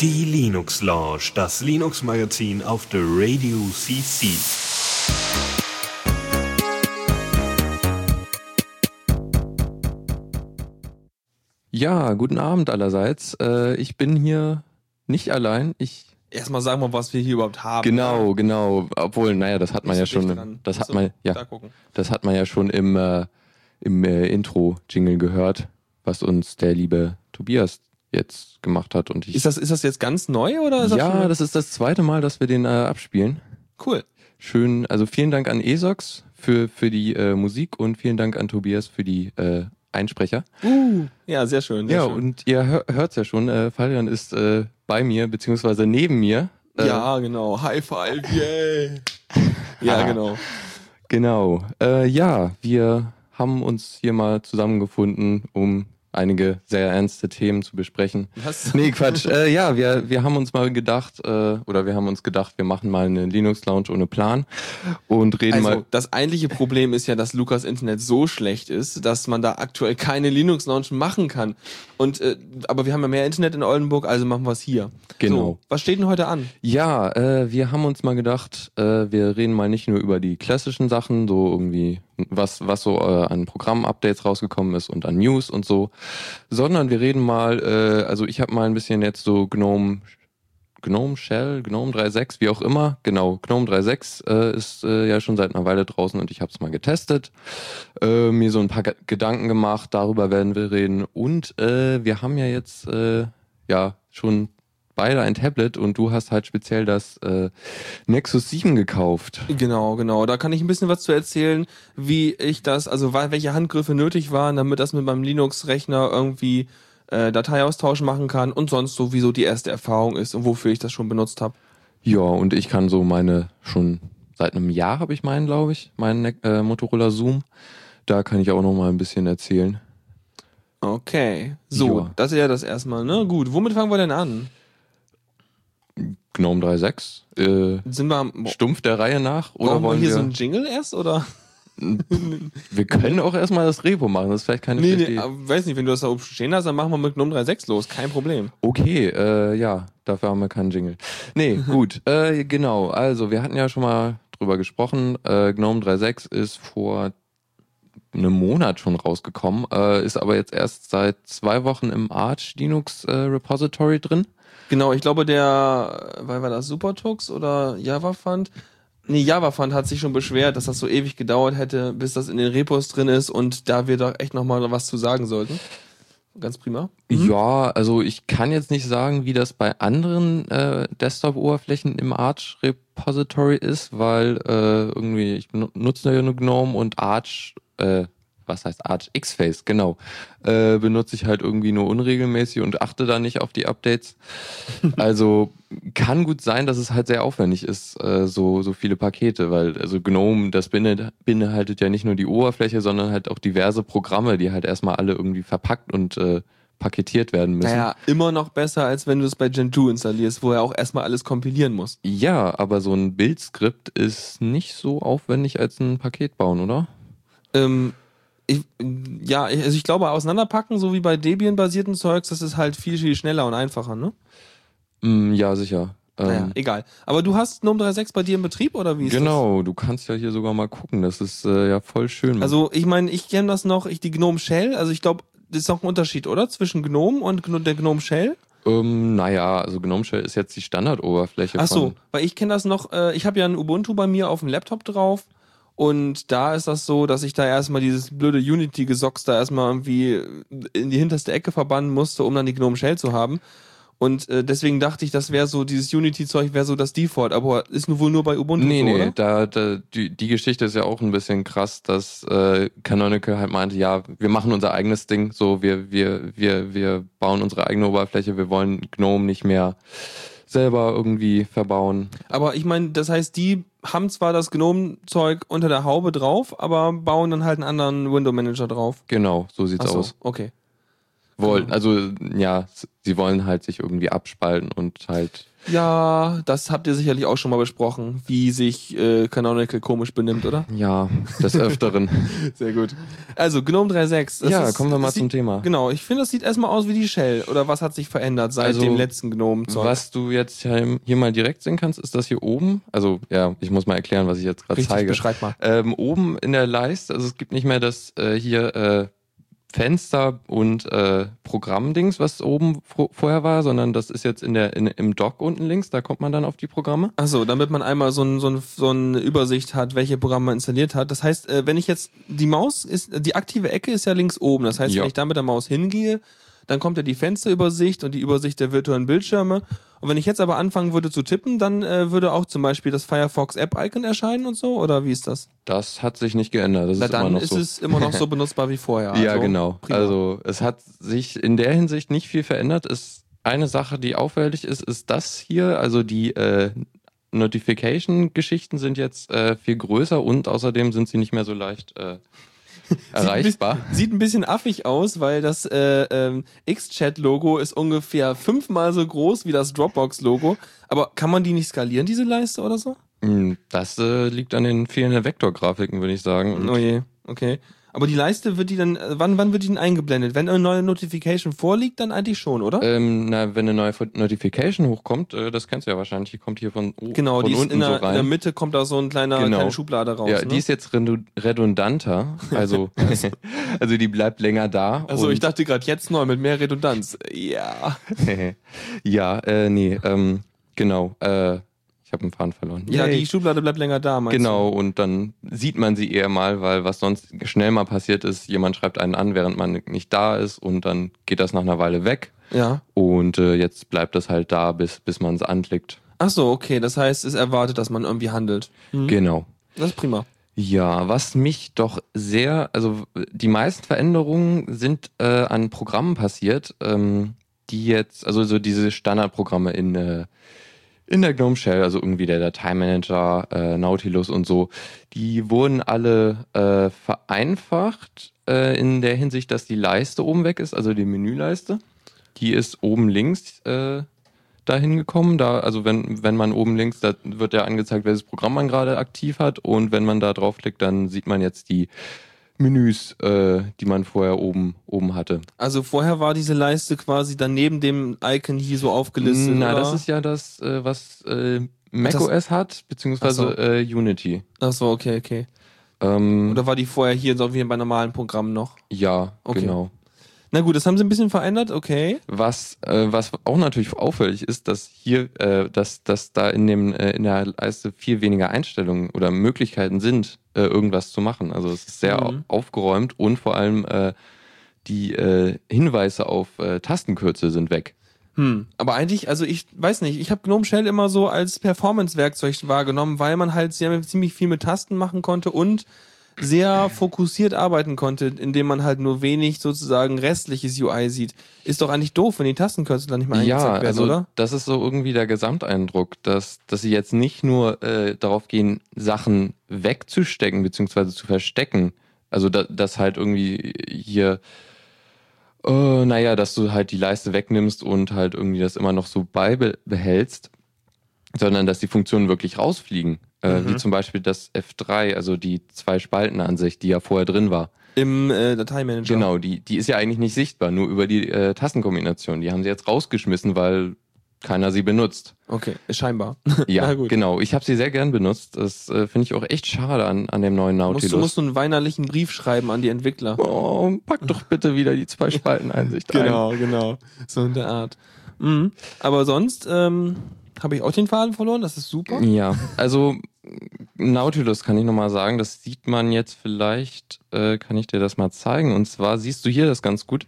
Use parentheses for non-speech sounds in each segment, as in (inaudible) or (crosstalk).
Die Linux Lounge, das Linux Magazin auf der Radio CC. Ja, guten Abend allerseits. Äh, ich bin hier nicht allein. Ich Erstmal sagen wir, was wir hier überhaupt haben. genau, genau. Obwohl, naja, das hat man ja schon. Das hat man, ja, das hat man ja schon im äh, im äh, Intro-Jingle gehört, was uns der liebe Tobias jetzt gemacht hat. Und ich, Ist das, ist das jetzt ganz neu oder ist das ja, schon das ist das zweite Mal, dass wir den äh, abspielen. cool? Schön, also vielen Dank an Esox für für die äh, Musik und vielen Dank an Tobias für die äh, Einsprecher. Uh, ja, sehr schön. Sehr Ja, schön. und ihr hör, hört's ja schon, äh, Falian ist äh, bei mir, beziehungsweise neben mir. Äh, ja, genau. High five, yay. (laughs) ja, genau. Genau. Äh, ja, wir haben uns hier mal zusammengefunden, um einige sehr ernste Themen zu besprechen. Was? Nee, Quatsch. (laughs) äh, ja, wir, wir haben uns mal gedacht, äh, oder wir haben uns gedacht, wir machen mal eine Linux-Lounge ohne Plan und reden Also, mal. das eigentliche Problem ist ja, dass Lukas Internet so schlecht ist, dass man da aktuell keine Linux-Launch machen kann. Und, äh, aber wir haben ja mehr Internet in Oldenburg, also machen wir es hier. Genau. So, was steht denn heute an? Ja, äh, wir haben uns mal gedacht, äh, wir reden mal nicht nur über die klassischen Sachen, so irgendwie was was so äh, an Programm-Updates rausgekommen ist und an News und so, sondern wir reden mal, äh, also ich habe mal ein bisschen jetzt so GNOME GNOME Shell, GNOME 3.6, wie auch immer, genau, GNOME 3.6 äh, ist äh, ja schon seit einer Weile draußen und ich habe es mal getestet, äh, mir so ein paar Ge Gedanken gemacht, darüber werden wir reden. Und äh, wir haben ja jetzt äh, ja schon beide ein Tablet und du hast halt speziell das äh, Nexus 7 gekauft. Genau, genau. Da kann ich ein bisschen was zu erzählen, wie ich das, also welche Handgriffe nötig waren, damit das mit meinem Linux-Rechner irgendwie äh, Dateiaustausch machen kann und sonst so, wieso die erste Erfahrung ist und wofür ich das schon benutzt habe. Ja, und ich kann so meine schon seit einem Jahr habe ich meinen, glaube ich, meinen Ne- äh, Motorola Zoom. Da kann ich auch noch mal ein bisschen erzählen. Okay. So, Ja. das ist ja das erstmal, ne? Gut, womit fangen wir denn an? GNOME 3.6 äh, Sind wir stumpf der Reihe nach oder brauchen wir wollen hier wir so ein Jingle erst oder? (laughs) wir können auch erstmal das Repo machen, das ist vielleicht keine Nee, nee, Idee. weiß nicht, wenn du das da oben stehen hast, dann machen wir mit GNOME 3.6 los, kein Problem. Okay, äh, ja, dafür haben wir keinen Jingle. Nee, (laughs) gut, äh, genau. Also, wir hatten ja schon mal drüber gesprochen. Äh, GNOME 3.6 ist vor einem Monat schon rausgekommen, äh, ist aber jetzt erst seit zwei Wochen im Arch Linux äh, Repository drin. Genau, ich glaube, der, weil war das Supertux oder JavaFund? Nee, JavaFund hat sich schon beschwert, dass das so ewig gedauert hätte, bis das in den Repos drin ist und da wir doch echt nochmal was zu sagen sollten. Ganz prima. Ja, also ich kann jetzt nicht sagen, wie das bei anderen äh, Desktop-Oberflächen im Arch Repository ist, weil äh, irgendwie ich nutze ja nur GNOME und Arch, äh, was heißt Arch X-Face, genau, äh, benutze ich halt irgendwie nur unregelmäßig und achte da nicht auf die Updates. (laughs) Also kann gut sein, dass es halt sehr aufwendig ist, äh, so so viele Pakete, weil also GNOME, das beinhaltet, ja nicht nur die Oberfläche, sondern halt auch diverse Programme, die halt erstmal alle irgendwie verpackt und äh, paketiert werden müssen. Naja, immer noch besser, als wenn du es bei Gentoo installierst, wo er auch erstmal alles kompilieren muss. Ja, aber so ein Bildskript ist nicht so aufwendig als ein Paket bauen, oder? Ähm, ich, ja, also ich glaube, auseinanderpacken, so wie bei Debian-basierten Zeugs, das ist halt viel, viel schneller und einfacher, ne? Mm, ja, sicher. Ähm, Naja, egal. Aber du hast GNOME 3.6 bei dir im Betrieb oder wie ist das? genau, du kannst ja hier sogar mal gucken. Das ist äh, ja voll schön. Also ich meine, ich kenne das noch, ich die Gnome Shell, also ich glaube, das ist noch ein Unterschied, oder? Zwischen Gnome und der Gnome Shell? ähm, naja, also GNOME Shell ist jetzt die Standardoberfläche. Ach so, weil ich kenne das noch, äh, ich habe ja ein Ubuntu bei mir auf dem Laptop drauf und da ist das so, dass ich da erstmal dieses blöde Unity-Gesocks da erstmal irgendwie in die hinterste Ecke verbannen musste, um dann die Gnome Shell zu haben. Und äh, deswegen dachte ich, das wäre so, dieses Unity-Zeug wäre so das Default, aber ist nur wohl nur bei Ubuntu Nee, so, nee, oder? da, da, die, die Geschichte ist ja auch ein bisschen krass, dass äh, Canonical halt meinte, ja, wir machen unser eigenes Ding, so wir, wir, wir, wir bauen unsere eigene Oberfläche, wir wollen GNOME nicht mehr selber irgendwie verbauen. Aber ich meine, das heißt, die haben zwar das Gnome-Zeug unter der Haube drauf, aber bauen dann halt einen anderen Window-Manager drauf. Genau, so sieht's so, aus. okay. Wollen, also ja, sie wollen halt sich irgendwie abspalten und halt Ja, das habt ihr sicherlich auch schon mal besprochen, wie sich äh, Canonical komisch benimmt, oder? ja des (laughs) Öfteren. Sehr gut. Also, GNOME 3.6. das ja, ist- kommen wir mal zum sieht- Thema. Genau, ich finde, das sieht erstmal aus wie die Shell. Oder was hat sich verändert seit Also, dem letzten Gnome-Zeug? Was du jetzt hier mal direkt sehen kannst, ist das hier oben. Also ja, ich muss mal erklären, was ich jetzt gerade zeige. beschreib mal. Ähm, oben in der Leiste, also es gibt nicht mehr das äh, hier äh, Fenster und äh, Programmdings, was oben vorher war, sondern das ist jetzt in der in, im Dock unten links. Da kommt man dann auf die Programme. Achso, damit man einmal so, ein, so, ein, so eine Übersicht hat, welche Programme man installiert hat. Das heißt, äh, wenn ich jetzt, die Maus ist, die aktive Ecke ist ja links oben. Das heißt, Ja. wenn ich da mit der Maus hingehe, dann kommt ja die Fensterübersicht und die Übersicht der virtuellen Bildschirme. Und wenn ich jetzt aber anfangen würde zu tippen, dann äh, würde auch zum Beispiel das Firefox App-Icon erscheinen und so, oder wie ist das? Das hat sich nicht geändert. Das Na ist immer dann noch ist so. es immer noch (laughs) so benutzbar wie vorher. ja, Also, genau. prima. Also es hat sich in der Hinsicht nicht viel verändert. Es eine Sache, die auffällig ist, ist das hier. Also die äh, Notification-Geschichten sind jetzt äh, viel größer und außerdem sind sie nicht mehr so leicht äh, erreichbar. Sieht ein bisschen affig aus, weil das äh, ähm, X-Chat-Logo ist ungefähr fünfmal so groß wie das Dropbox-Logo. Aber kann man die nicht skalieren, diese Leiste oder so? Hm, Das äh, liegt an den fehlenden Vektorgrafiken, würde ich sagen. Und Oh je, okay. Aber die Leiste wird die dann, äh, wann, wann wird die denn eingeblendet? Wenn eine neue Notification vorliegt, dann eigentlich schon, oder? ähm, na, wenn eine neue Notification hochkommt, äh, das kennst du ja wahrscheinlich, die kommt hier von, o- genau, von die ist unten in der, so in der rein. Mitte kommt da so ein kleiner, Genau. kleine Schublade raus. ja, ne? die ist jetzt redu- redundanter, also, (laughs) also die bleibt länger da. also ich dachte gerade jetzt neu mit mehr Redundanz. Ja. (laughs) ja, äh, nee, ähm, genau. Äh, ich habe einen Faden verloren. Ja, Yay. die Schublade bleibt länger da, meinst Genau, und dann sieht man sie eher mal, weil was sonst schnell mal passiert ist, jemand schreibt einen an, während man nicht da ist und dann geht das nach einer Weile weg du? Ja. und äh, jetzt bleibt das halt da, bis, bis man es anklickt. Ach so, okay. Das heißt, es erwartet, dass man irgendwie handelt. Mhm. Genau. Das ist prima. Ja, was mich doch sehr, also die meisten Veränderungen sind äh, an Programmen passiert, ähm, die jetzt, also so diese Standardprogramme in, äh, in der GNOME Shell, also irgendwie der Dateimanager, äh, Nautilus und so, die wurden alle äh, vereinfacht äh, in der Hinsicht, dass die Leiste oben weg ist, also die Menüleiste. Die ist oben links äh, dahin gekommen. Da, also wenn, wenn man oben links, da wird ja angezeigt, welches Programm man gerade aktiv hat. Und wenn man da draufklickt, dann sieht man jetzt die Menüs, äh, die man vorher oben, oben hatte. Also vorher war diese Leiste quasi dann neben dem Icon hier so aufgelistet. Na, oder? das ist ja das, äh, was äh, macOS hat, beziehungsweise Ach so. äh, Unity. Ach so, okay, okay. Ähm, Oder war die vorher hier so wie bei normalen Programmen noch? ja, Okay. genau. Na gut, das haben sie ein bisschen verändert, okay. Was, äh, was auch natürlich auffällig ist, dass hier, äh, dass, dass da in dem äh, in der Leiste viel weniger Einstellungen oder Möglichkeiten sind, äh, irgendwas zu machen. Also es ist sehr Mhm. au- aufgeräumt und vor allem äh, die äh, Hinweise auf äh, Tastenkürzel sind weg. Hm. Aber eigentlich, also ich weiß nicht, ich habe GNOME Shell immer so als Performance-Werkzeug wahrgenommen, weil man halt sehr, ziemlich viel mit Tasten machen konnte und sehr fokussiert arbeiten konnte, indem man halt nur wenig sozusagen restliches UI sieht. Ist doch eigentlich doof, wenn die Tastenkürzel dann nicht mehr angezeigt Ja, werden, also oder? das ist so irgendwie der Gesamteindruck, dass, dass sie jetzt nicht nur äh, darauf gehen, Sachen wegzustecken bzw. zu verstecken. Also da, dass halt irgendwie hier, äh, naja, dass du halt die Leiste wegnimmst und halt irgendwie das immer noch so beibehältst, sondern dass die Funktionen wirklich rausfliegen. Äh, Mhm. Wie zum Beispiel das F3, also die Zwei-Spalten-Ansicht, die ja vorher drin war. Im äh, Dateimanager. Genau, die, die ist ja eigentlich nicht sichtbar, nur über die äh, Tastenkombination. Die haben sie jetzt rausgeschmissen, weil keiner sie benutzt. Okay, scheinbar. (laughs) Ja, genau. Ich habe sie sehr gern benutzt. Das äh, finde ich auch echt schade an, an dem neuen Musst, Nautilus. du musst du einen weinerlichen Brief schreiben an die Entwickler. oh, pack doch bitte wieder die zwei (laughs) Spalten Einsicht ein. Genau, genau. So in der Art. Mhm. Aber sonst ähm, habe ich auch den Faden verloren, das ist super. Ja, also Nautilus kann ich nochmal sagen, das sieht man jetzt vielleicht, äh, kann ich dir das mal zeigen. Und zwar siehst du hier das ganz gut.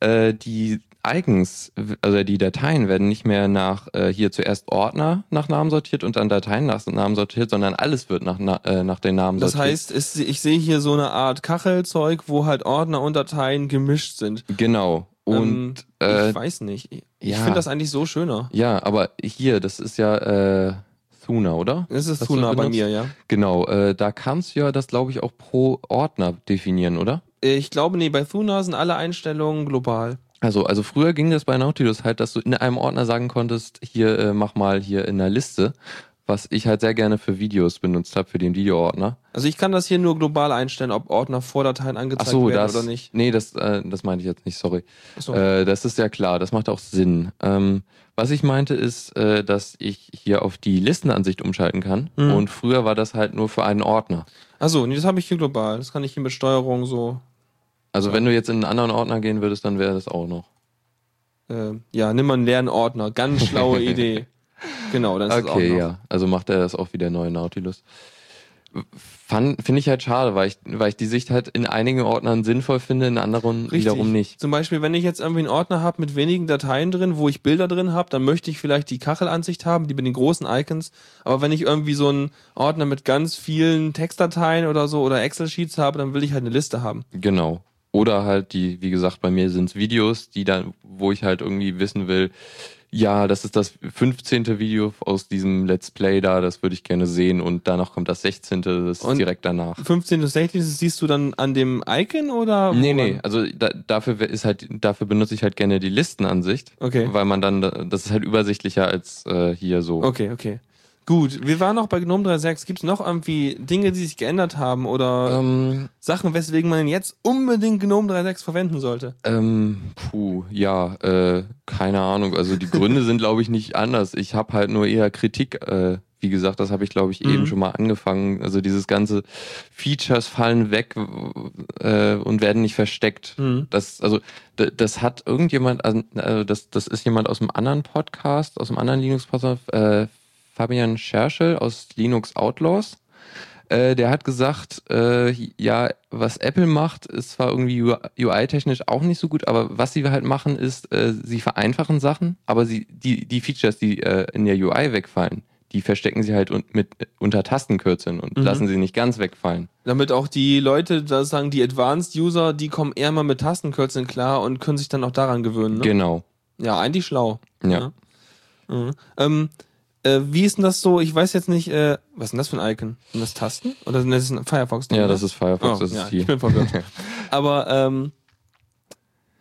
Äh, die Icons, also die Dateien werden nicht mehr nach äh, hier zuerst Ordner nach Namen sortiert und dann Dateien nach Namen sortiert, sondern alles wird nach, na, äh, nach den Namen Das sortiert. heißt, es, ich sehe hier so eine Art Kachelzeug, wo halt Ordner und Dateien gemischt sind. Genau. Und ähm, äh, ich weiß nicht. Ich, ja. finde das eigentlich so schöner. ja, aber hier, das ist ja äh, Thuna, oder? Das ist nah bei mir, ja. Genau, äh, da kannst du ja das, glaube ich, auch pro Ordner definieren, oder? Ich glaube, nee, bei Thuna sind alle Einstellungen global. Also, also früher ging das bei Nautilus halt, dass du in einem Ordner sagen konntest, hier äh, mach mal hier in der Liste, was ich halt sehr gerne für Videos benutzt habe, für den Videoordner. Also ich kann das hier nur global einstellen, ob Ordner vor Dateien angezeigt so, werden das, oder nicht. nee, das, äh, das meinte ich jetzt nicht, sorry. Achso. Äh, das ist ja klar, das macht auch Sinn. Ähm, was ich meinte ist, äh, dass ich hier auf die Listenansicht umschalten kann Mhm. und früher war das halt nur für einen Ordner. Achso, nee, das habe ich hier global. Das kann ich hier mit Steuerung so. Also wenn du jetzt in einen anderen Ordner gehen würdest, dann wäre das auch noch. Äh, ja, nimm mal einen leeren Ordner. Ganz schlaue (laughs) Idee. Genau, dann ist Okay, noch. ja. Also macht er das auch wie der neue Nautilus. Finde ich halt schade, weil ich, weil ich die Sicht halt in einigen Ordnern sinnvoll finde, in anderen Richtig. wiederum nicht. Zum Beispiel, wenn ich jetzt irgendwie einen Ordner habe mit wenigen Dateien drin, wo ich Bilder drin habe, dann möchte ich vielleicht die Kachelansicht haben, die mit den großen Icons. Aber wenn ich irgendwie so einen Ordner mit ganz vielen Textdateien oder so oder Excel-Sheets habe, dann will ich halt eine Liste haben. Genau. Oder halt die, wie gesagt, bei mir sind es Videos, die dann, wo ich halt irgendwie wissen will, ja, das ist das 15. Video aus diesem Let's Play da, das würde ich gerne sehen und danach kommt das 16. Das ist Und- direkt danach. 15 bis 16 siehst du dann an dem Icon oder? Nee, woran? nee, also da, dafür ist halt, dafür benutze ich halt gerne die Listenansicht, Okay. weil man dann, das ist halt übersichtlicher als äh, hier so. Okay, okay. Gut, wir waren noch bei GNOME 3.6. Gibt es noch irgendwie Dinge, die sich geändert haben oder Ähm, Sachen, weswegen man jetzt unbedingt GNOME 3.6 verwenden sollte? Ähm, puh, ja, äh, keine Ahnung. Also die Gründe sind, glaube ich, nicht anders. Ich habe halt nur eher Kritik, äh, wie gesagt, das habe ich, glaube ich, Mhm. eben schon mal angefangen. Also dieses ganze Features fallen weg äh, und werden nicht versteckt. Mhm. Das, also, das hat irgendjemand, also also das, das ist jemand aus einem anderen Podcast, aus einem anderen Linux-Podcast, äh, Fabian Scherschel aus Linux Outlaws. Äh, der hat gesagt, äh, ja, was Apple macht, ist zwar irgendwie UI-technisch auch nicht so gut, aber was sie halt machen, ist, äh, sie vereinfachen Sachen, aber sie, die, die Features, die äh, in der UI wegfallen, die verstecken sie halt un mit, unter Tastenkürzeln und Mhm. lassen sie nicht ganz wegfallen. Damit auch die Leute, da sagen die Advanced User, die kommen eher mal mit Tastenkürzeln klar und können sich dann auch daran gewöhnen. Ne? Genau. Ja, eigentlich schlau. Ja. Mhm. Ähm, äh, wie ist denn das so? Ich weiß jetzt nicht, äh, was ist denn das für ein Icon? Sind das Tasten? Oder sind das ein Firefox? Ja, das ist Firefox, Oh, das ja, ist die. ich bin verwirrt. (laughs) Aber ähm,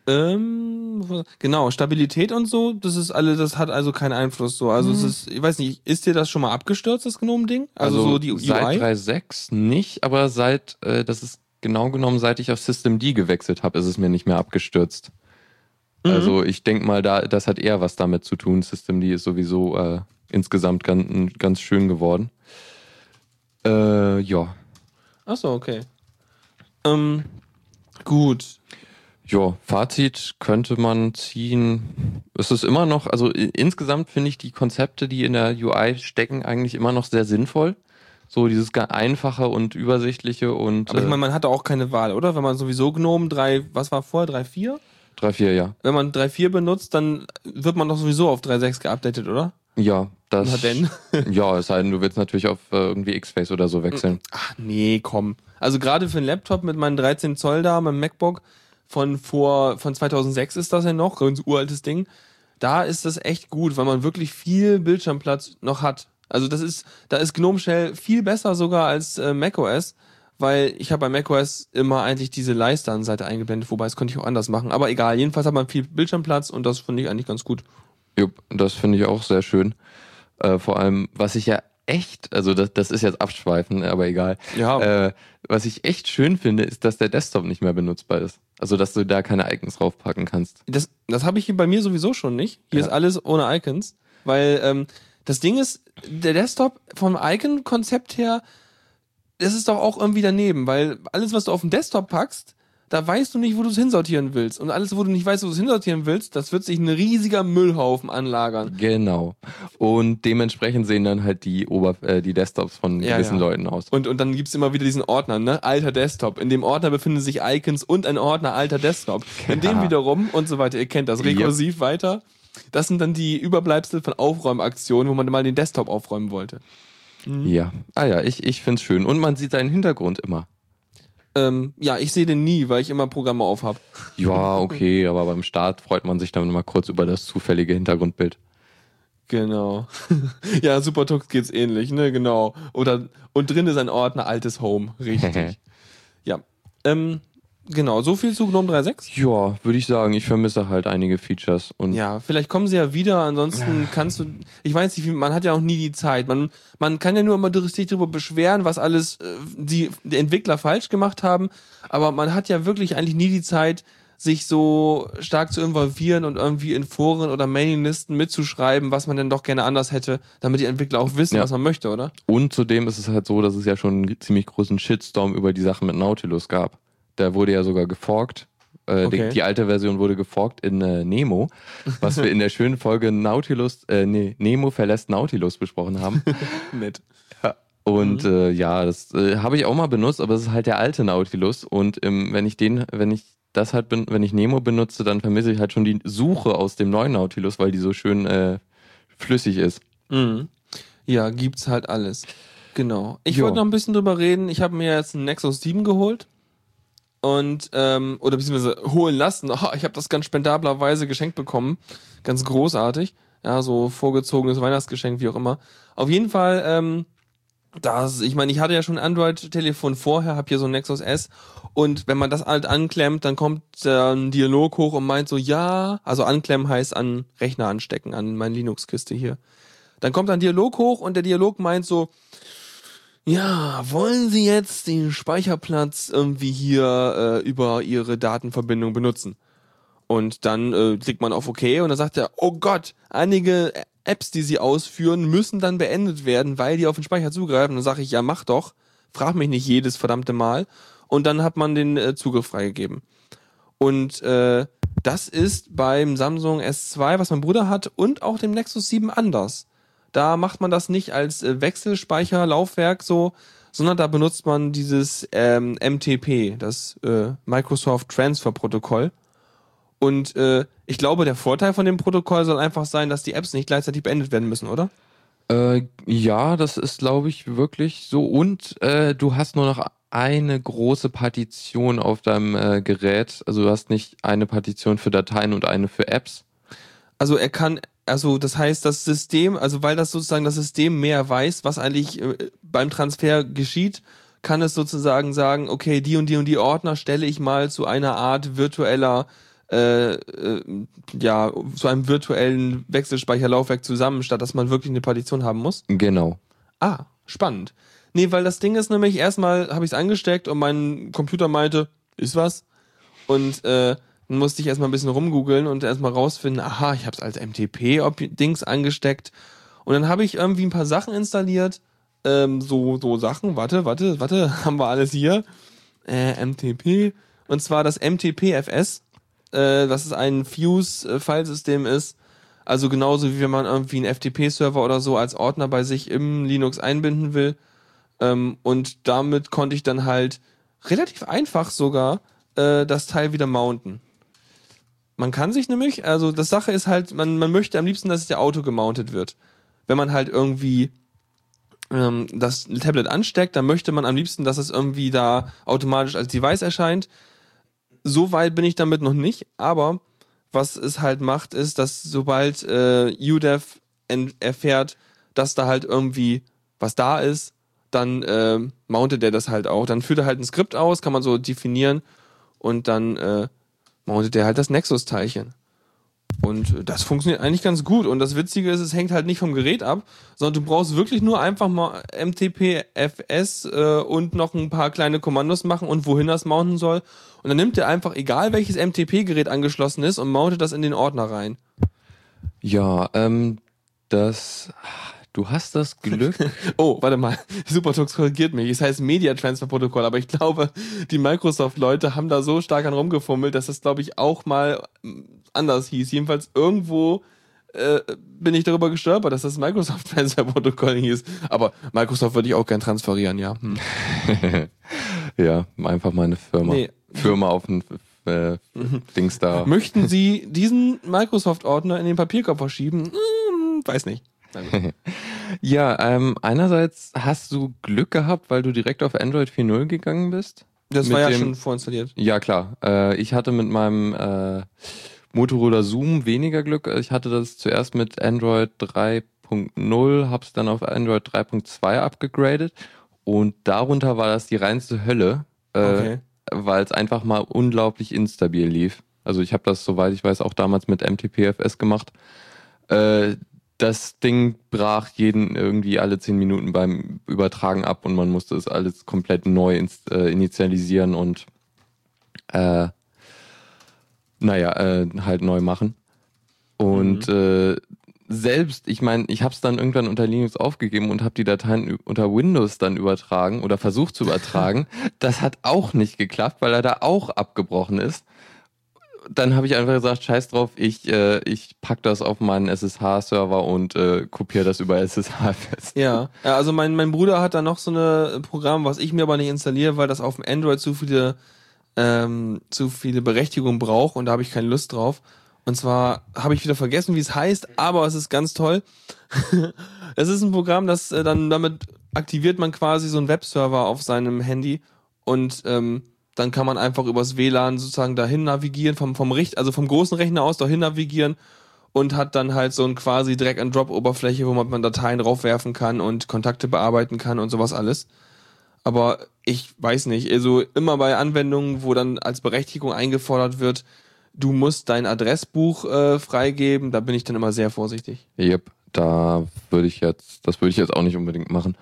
ähm, genau, Stabilität und so, das ist alle, das hat also keinen Einfluss so. Also es ist, ich weiß nicht, ist dir das schon mal abgestürzt, das Gnome-Ding? Also, so die seit UI? 3.6 nicht, aber seit, äh, das ist genau genommen, seit ich auf System D gewechselt habe, ist es mir nicht mehr abgestürzt. Mhm. Also ich denke mal, da, das hat eher was damit zu tun. System D ist sowieso äh, insgesamt ganz, ganz schön geworden. Äh, ja. Achso, okay. Ähm, gut. Ja, Fazit könnte man ziehen. Es ist immer noch, also insgesamt finde ich die Konzepte, die in der UI stecken, eigentlich immer noch sehr sinnvoll. So dieses einfache und übersichtliche und Aber ich äh, meine, man hatte auch keine Wahl, oder? Wenn man sowieso Gnome 3, was war vorher, 3.4? 3.4, ja. Wenn man 3.4 benutzt, dann wird man doch sowieso auf 3.6 geupdatet, oder? Ja, das. Na denn? (laughs) ja, es sei denn, du willst natürlich auf äh, irgendwie X-Face oder so wechseln. Ach nee, komm. Also gerade für einen Laptop mit meinen 13 Zoll da, meinem MacBook von vor von 2006 ist das ja noch, ein uraltes Ding. Da ist das echt gut, weil man wirklich viel Bildschirmplatz noch hat. Also das ist, da ist Gnome Shell viel besser sogar als äh, macOS, weil ich habe bei macOS immer eigentlich diese Leiste an Seite eingeblendet, wobei das konnte ich auch anders machen. Aber egal, jedenfalls hat man viel Bildschirmplatz und das finde ich eigentlich ganz gut. Jupp, das finde ich auch sehr schön. Äh, vor allem, was ich ja echt, also das, das ist jetzt abschweifen, aber egal. Ja, Äh, was ich echt schön finde, ist, dass der Desktop nicht mehr benutzbar ist. Also, dass du da keine Icons draufpacken kannst. Das, das habe ich hier bei mir sowieso schon nicht. Hier Ja. ist alles ohne Icons. Weil ähm, das Ding ist, der Desktop vom Icon-Konzept her, das ist doch auch irgendwie daneben, weil alles, was du auf den Desktop packst, da weißt du nicht, wo du es hinsortieren willst. Und alles, wo du nicht weißt, wo du es hinsortieren willst, das wird sich ein riesiger Müllhaufen anlagern. Genau. Und dementsprechend sehen dann halt die Ober äh, die Desktops von Ja, gewissen ja. Leuten aus. Und, und dann gibt's immer wieder diesen Ordner, ne? Alter Desktop. In dem Ordner befinden sich Icons und ein Ordner alter Desktop. In dem wiederum und so weiter. Ihr kennt das rekursiv weiter. Das sind dann die Überbleibsel von Aufräumaktionen, wo man mal den Desktop aufräumen wollte. Ja. Ah ja, ich, ich find's schön. Und man sieht seinen Hintergrund immer. Ähm, ja, ich sehe den nie, weil ich immer Programme auf hab. Ja, okay, aber beim Start freut man sich dann mal kurz über das zufällige Hintergrundbild. Genau. (laughs) ja, Supertux geht's ähnlich, ne? Genau. Oder und drin ist ein Ordner altes Home, richtig. (laughs) ja. Ähm, Genau, so viel zu GNOME 3.6. Ja, würde ich sagen. Ich vermisse halt einige Features. Und Ja, vielleicht kommen sie ja wieder, ansonsten kannst du, ich weiß nicht, man hat ja auch nie die Zeit. Man, man kann ja nur immer sich darüber beschweren, was alles äh, die, die Entwickler falsch gemacht haben, aber man hat ja wirklich eigentlich nie die Zeit, sich so stark zu involvieren und irgendwie in Foren oder Mailinglisten mitzuschreiben, was man denn doch gerne anders hätte, damit die Entwickler auch wissen, Ja. was man möchte, oder? Und zudem ist es halt so, dass es ja schon einen ziemlich großen Shitstorm über die Sache mit Nautilus gab. Der wurde ja sogar geforkt. Äh, Okay. die, die alte Version wurde geforkt in äh, Nemo, was wir in der schönen Folge Nautilus, äh, nee, Nemo verlässt Nautilus besprochen haben. (laughs) Nett. Und äh, ja, das äh, habe ich auch mal benutzt, aber es ist halt der alte Nautilus. Und ähm, wenn ich den, wenn ich das halt bin, wenn ich Nemo benutze, dann vermisse ich halt schon die Suche aus dem neuen Nautilus, weil die so schön äh, flüssig ist. Mhm. Ja, gibt's halt alles. Genau. Ich Ja. wollte noch ein bisschen drüber reden. Ich habe mir jetzt einen Nexus 7 geholt. Und, ähm, oder beziehungsweise holen lassen. Oh, ich habe das ganz spendablerweise geschenkt bekommen. Ganz großartig. Ja, so vorgezogenes Weihnachtsgeschenk, wie auch immer. Auf jeden Fall, ähm, das, ich meine, ich hatte ja schon ein Android-Telefon vorher, habe hier so ein Nexus S und wenn man das halt anklemmt, dann kommt äh, ein Dialog hoch und meint so, ja, also anklemmen heißt an Rechner anstecken, an meine Linux-Kiste hier. Dann kommt ein Dialog hoch und der Dialog meint so, ja, wollen Sie jetzt den Speicherplatz irgendwie hier äh, über Ihre Datenverbindung benutzen? Und dann äh, klickt man auf OK und dann sagt er, oh Gott, einige Apps, die Sie ausführen, müssen dann beendet werden, weil die auf den Speicher zugreifen. Dann sage ich, ja, mach doch. Frag mich nicht jedes verdammte Mal. Und dann hat man den äh, Zugriff freigegeben. Und äh, das ist beim Samsung S2, was mein Bruder hat, und auch dem Nexus 7 anders. Da macht man das nicht als äh, Wechselspeicherlaufwerk so, sondern da benutzt man dieses ähm, MTP, das äh, Microsoft Transfer Protokoll. Und äh, ich glaube, der Vorteil von dem Protokoll soll einfach sein, dass die Apps nicht gleichzeitig beendet werden müssen, oder? Äh, ja, das ist, glaube ich, wirklich so. Und äh, du hast nur noch eine große Partition auf deinem äh, Gerät. Also du hast nicht eine Partition für Dateien und eine für Apps. Also er kann, also das heißt, das System, also weil das sozusagen das System mehr weiß, was eigentlich äh, beim Transfer geschieht, kann es sozusagen sagen, okay, die und die und die Ordner stelle ich mal zu einer Art virtueller, äh, äh, ja, zu einem virtuellen Wechselspeicherlaufwerk zusammen, statt dass man wirklich eine Partition haben muss. Genau. Ah, spannend. Nee, weil das Ding ist nämlich, erstmal habe ich es angesteckt und mein Computer meinte, ist was. Und äh, dann musste ich erstmal ein bisschen rumgoogeln und erstmal rausfinden, aha, ich habe es als MTP-Dings angesteckt. Und dann habe ich irgendwie ein paar Sachen installiert. Ähm, so, so Sachen, warte, warte, warte, (laughs) haben wir alles hier. Äh, MTP. Und zwar das MTP-FS, äh, das ist ein Fuse-Filesystem ist. Also genauso wie wenn man irgendwie einen FTP-Server oder so als Ordner bei sich im Linux einbinden will. Ähm, und damit konnte ich dann halt relativ einfach sogar äh, das Teil wieder mounten. Man kann sich nämlich, also das Sache ist halt, man, man möchte am liebsten, dass es der Auto gemountet wird. Wenn man halt irgendwie ähm, das Tablet ansteckt, dann möchte man am liebsten, dass es irgendwie da automatisch als Device erscheint. So weit bin ich damit noch nicht, aber was es halt macht, ist, dass sobald äh, UDEV erfährt, dass da halt irgendwie was da ist, dann äh, mountet er das halt auch. Dann führt er halt ein Skript aus, kann man so definieren und dann äh, mountet er halt das Nexus-Teilchen. Und das funktioniert eigentlich ganz gut. Und das Witzige ist, es hängt halt nicht vom Gerät ab, sondern du brauchst wirklich nur einfach mal MTP-FS äh, und noch ein paar kleine Kommandos machen und wohin das mounten soll. Und dann nimmt er einfach, egal welches MTP-Gerät angeschlossen ist, und mountet das in den Ordner rein. Ja, ähm, das. Du hast das (laughs) Glück. Oh, warte mal. Supertux korrigiert mich. Es heißt Media Transfer Protokoll, aber ich glaube, die Microsoft-Leute haben da so stark an rumgefummelt, dass das, glaube ich, auch mal mm, anders hieß. Jedenfalls irgendwo äh, bin ich darüber gestolpert, dass das Microsoft Transfer Protokoll hieß. Aber Microsoft würde ich auch gern transferieren, ja. Hm. (laughs) ja, einfach mal eine Firma. Nee. Firma auf ein äh, Dings da. Möchten Sie diesen Microsoft-Ordner in den Papierkorb verschieben? Hm, weiß nicht. (laughs) Ja, ähm, einerseits hast du Glück gehabt, weil du direkt auf Android 4.0 gegangen bist. Das war ja dem- schon vorinstalliert. Ja, klar. Äh, ich hatte mit meinem äh, Motorola Zoom weniger Glück. Ich hatte das zuerst mit Android 3.0, hab's dann auf Android 3.2 abgegradet und darunter war das die reinste Hölle. Äh, Okay. weil es einfach mal unglaublich instabil lief. Also ich habe das, soweit ich weiß, auch damals mit MTPFS gemacht. Äh, das Ding brach jeden irgendwie alle zehn Minuten beim Übertragen ab und man musste es alles komplett neu ins, äh, initialisieren und äh, naja, äh, halt neu machen. Und mhm. äh, selbst, ich meine, ich habe es dann irgendwann unter Linux aufgegeben und habe die Dateien unter Windows dann übertragen oder versucht zu übertragen. (laughs) das hat auch nicht geklappt, weil er da auch abgebrochen ist dann habe ich einfach gesagt, scheiß drauf, ich, äh, ich pack das auf meinen SSH-Server und äh, kopiere das über SSH fest. Ja, ja also mein, mein Bruder hat da noch so ein Programm, was ich mir aber nicht installiere, weil das auf dem Android zu viele, ähm, zu viele Berechtigungen braucht und da habe ich keine Lust drauf. Und zwar habe ich wieder vergessen, wie es heißt, aber es ist ganz toll. (laughs) es ist ein Programm, das äh, dann damit aktiviert man quasi so einen Webserver auf seinem Handy und ähm, dann kann man einfach übers WLAN sozusagen dahin navigieren, vom, vom Richt, also vom großen Rechner aus dahin navigieren und hat dann halt so ein quasi Drag-and-Drop-Oberfläche, wo man, Dateien raufwerfen kann und Kontakte bearbeiten kann und sowas alles. Aber ich weiß nicht, also immer bei Anwendungen, wo dann als Berechtigung eingefordert wird, du musst dein Adressbuch äh, freigeben, da bin ich dann immer sehr vorsichtig. Yep, da würde ich jetzt, das würde ich jetzt auch nicht unbedingt machen.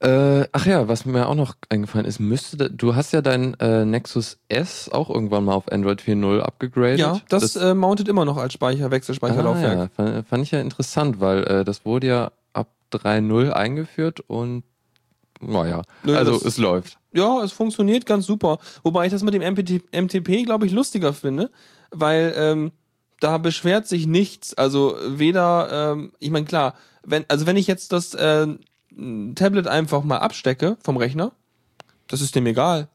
Äh, ach ja, was mir auch noch eingefallen ist, müsste, du hast ja dein äh, Nexus S auch irgendwann mal auf Android 4.0 abgegradet. Ja, das, das äh, mountet immer noch als Speicher, Wechselspeicherlaufwerk. Ah, ja, fand, fand, ich ja interessant, weil äh, das wurde ja ab 3.0 eingeführt und naja, Nö, also es läuft. Ja, es funktioniert ganz super. Wobei ich das mit dem MPT, MTP, glaube ich, lustiger finde, weil ähm, da beschwert sich nichts. Also weder, ähm, ich meine, klar, wenn, also wenn ich jetzt das äh, Tablet einfach mal abstecke vom Rechner, das ist dem egal.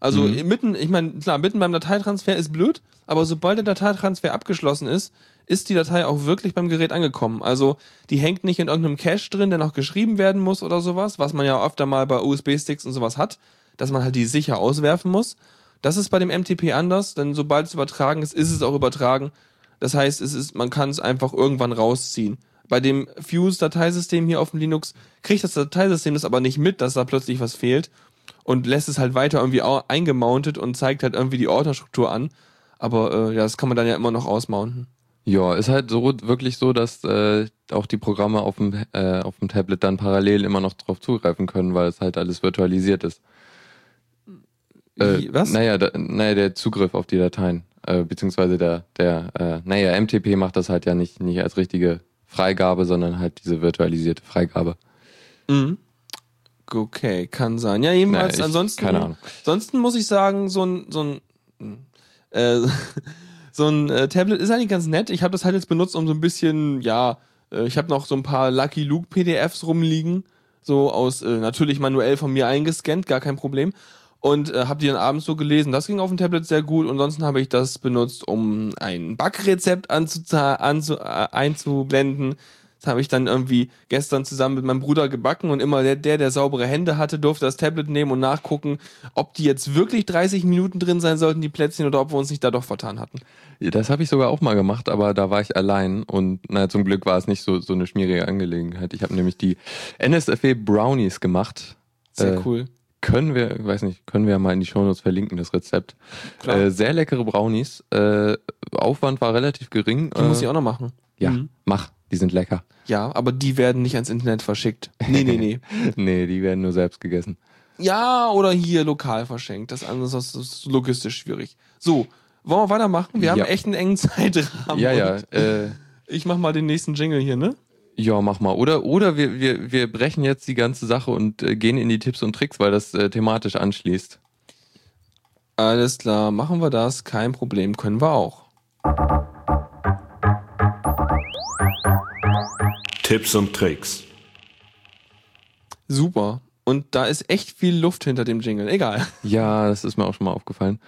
Also mhm. mitten, ich meine, klar, mitten beim Dateitransfer ist blöd, aber sobald der Dateitransfer abgeschlossen ist, ist die Datei auch wirklich beim Gerät angekommen. Also die hängt nicht in irgendeinem Cache drin, der noch geschrieben werden muss oder sowas, was man ja öfter mal bei USB-Sticks und sowas hat, dass man halt die sicher auswerfen muss. Das ist bei dem MTP anders, denn sobald es übertragen ist, ist es auch übertragen. Das heißt, es ist, man kann es einfach irgendwann rausziehen. Bei dem Fuse-Dateisystem hier auf dem Linux kriegt das Dateisystem das aber nicht mit, dass da plötzlich was fehlt und lässt es halt weiter irgendwie eingemountet und zeigt halt irgendwie die Ordnerstruktur an. Aber äh, ja, das kann man dann ja immer noch ausmounten. Ja, ist halt so wirklich so, dass äh, auch die Programme auf dem, äh, auf dem Tablet dann parallel immer noch drauf zugreifen können, weil es halt alles virtualisiert ist. Äh, Was? Naja, da, naja, der Zugriff auf die Dateien, äh, beziehungsweise der, der, äh, naja, MTP macht das halt ja nicht, nicht als richtige Freigabe, sondern halt diese virtualisierte Freigabe. Mhm. Okay, kann sein. Ja, jedenfalls, naja, ansonsten, keine Ahnung. ansonsten muss ich sagen, so ein, so ein, äh, (laughs) so ein äh, Tablet ist eigentlich ganz nett. Ich habe das halt jetzt benutzt, um so ein bisschen, ja, äh, ich habe noch so ein paar Lucky Luke PDFs rumliegen, so aus äh, natürlich manuell von mir eingescannt, gar kein Problem und äh, habe die dann abends so gelesen. Das ging auf dem Tablet sehr gut. Und ansonsten habe ich das benutzt, um ein Backrezept anzu äh, einzublenden. Das habe ich dann irgendwie gestern zusammen mit meinem Bruder gebacken und immer der, der, der saubere Hände hatte, durfte das Tablet nehmen und nachgucken, ob die jetzt wirklich 30 Minuten drin sein sollten, die Plätzchen, oder ob wir uns nicht da doch vertan hatten. Das habe ich sogar auch mal gemacht, aber da war ich allein und na, zum Glück war es nicht so, so eine schmierige Angelegenheit. Ich habe nämlich die NSFW Brownies gemacht. Sehr äh, cool können wir, weiß nicht, können wir mal in die Shownotes verlinken, das Rezept. Äh, sehr leckere Brownies. Äh, Aufwand war relativ gering. Die äh, muss ich auch noch machen. Ja, mhm. mach. Die sind lecker. Ja, aber die werden nicht ans Internet verschickt. Nee, nee, nee. (laughs) nee, die werden nur selbst gegessen. Ja, oder hier lokal verschenkt. Das andere ist, ist logistisch schwierig. So, wollen wir weitermachen? Wir ja. haben echt einen engen (laughs) Zeitrahmen. Ja, ja. Äh, ich mach mal den nächsten Jingle hier, ne? Ja, mach mal. Oder, oder wir, wir, wir brechen jetzt die ganze Sache und äh, gehen in die Tipps und Tricks, weil das äh, thematisch anschließt. Alles klar, machen wir das. Kein Problem, können wir auch. Tipps und Tricks. Super. Und da ist echt viel Luft hinter dem Jingle. Egal. Ja, das ist mir auch schon mal aufgefallen.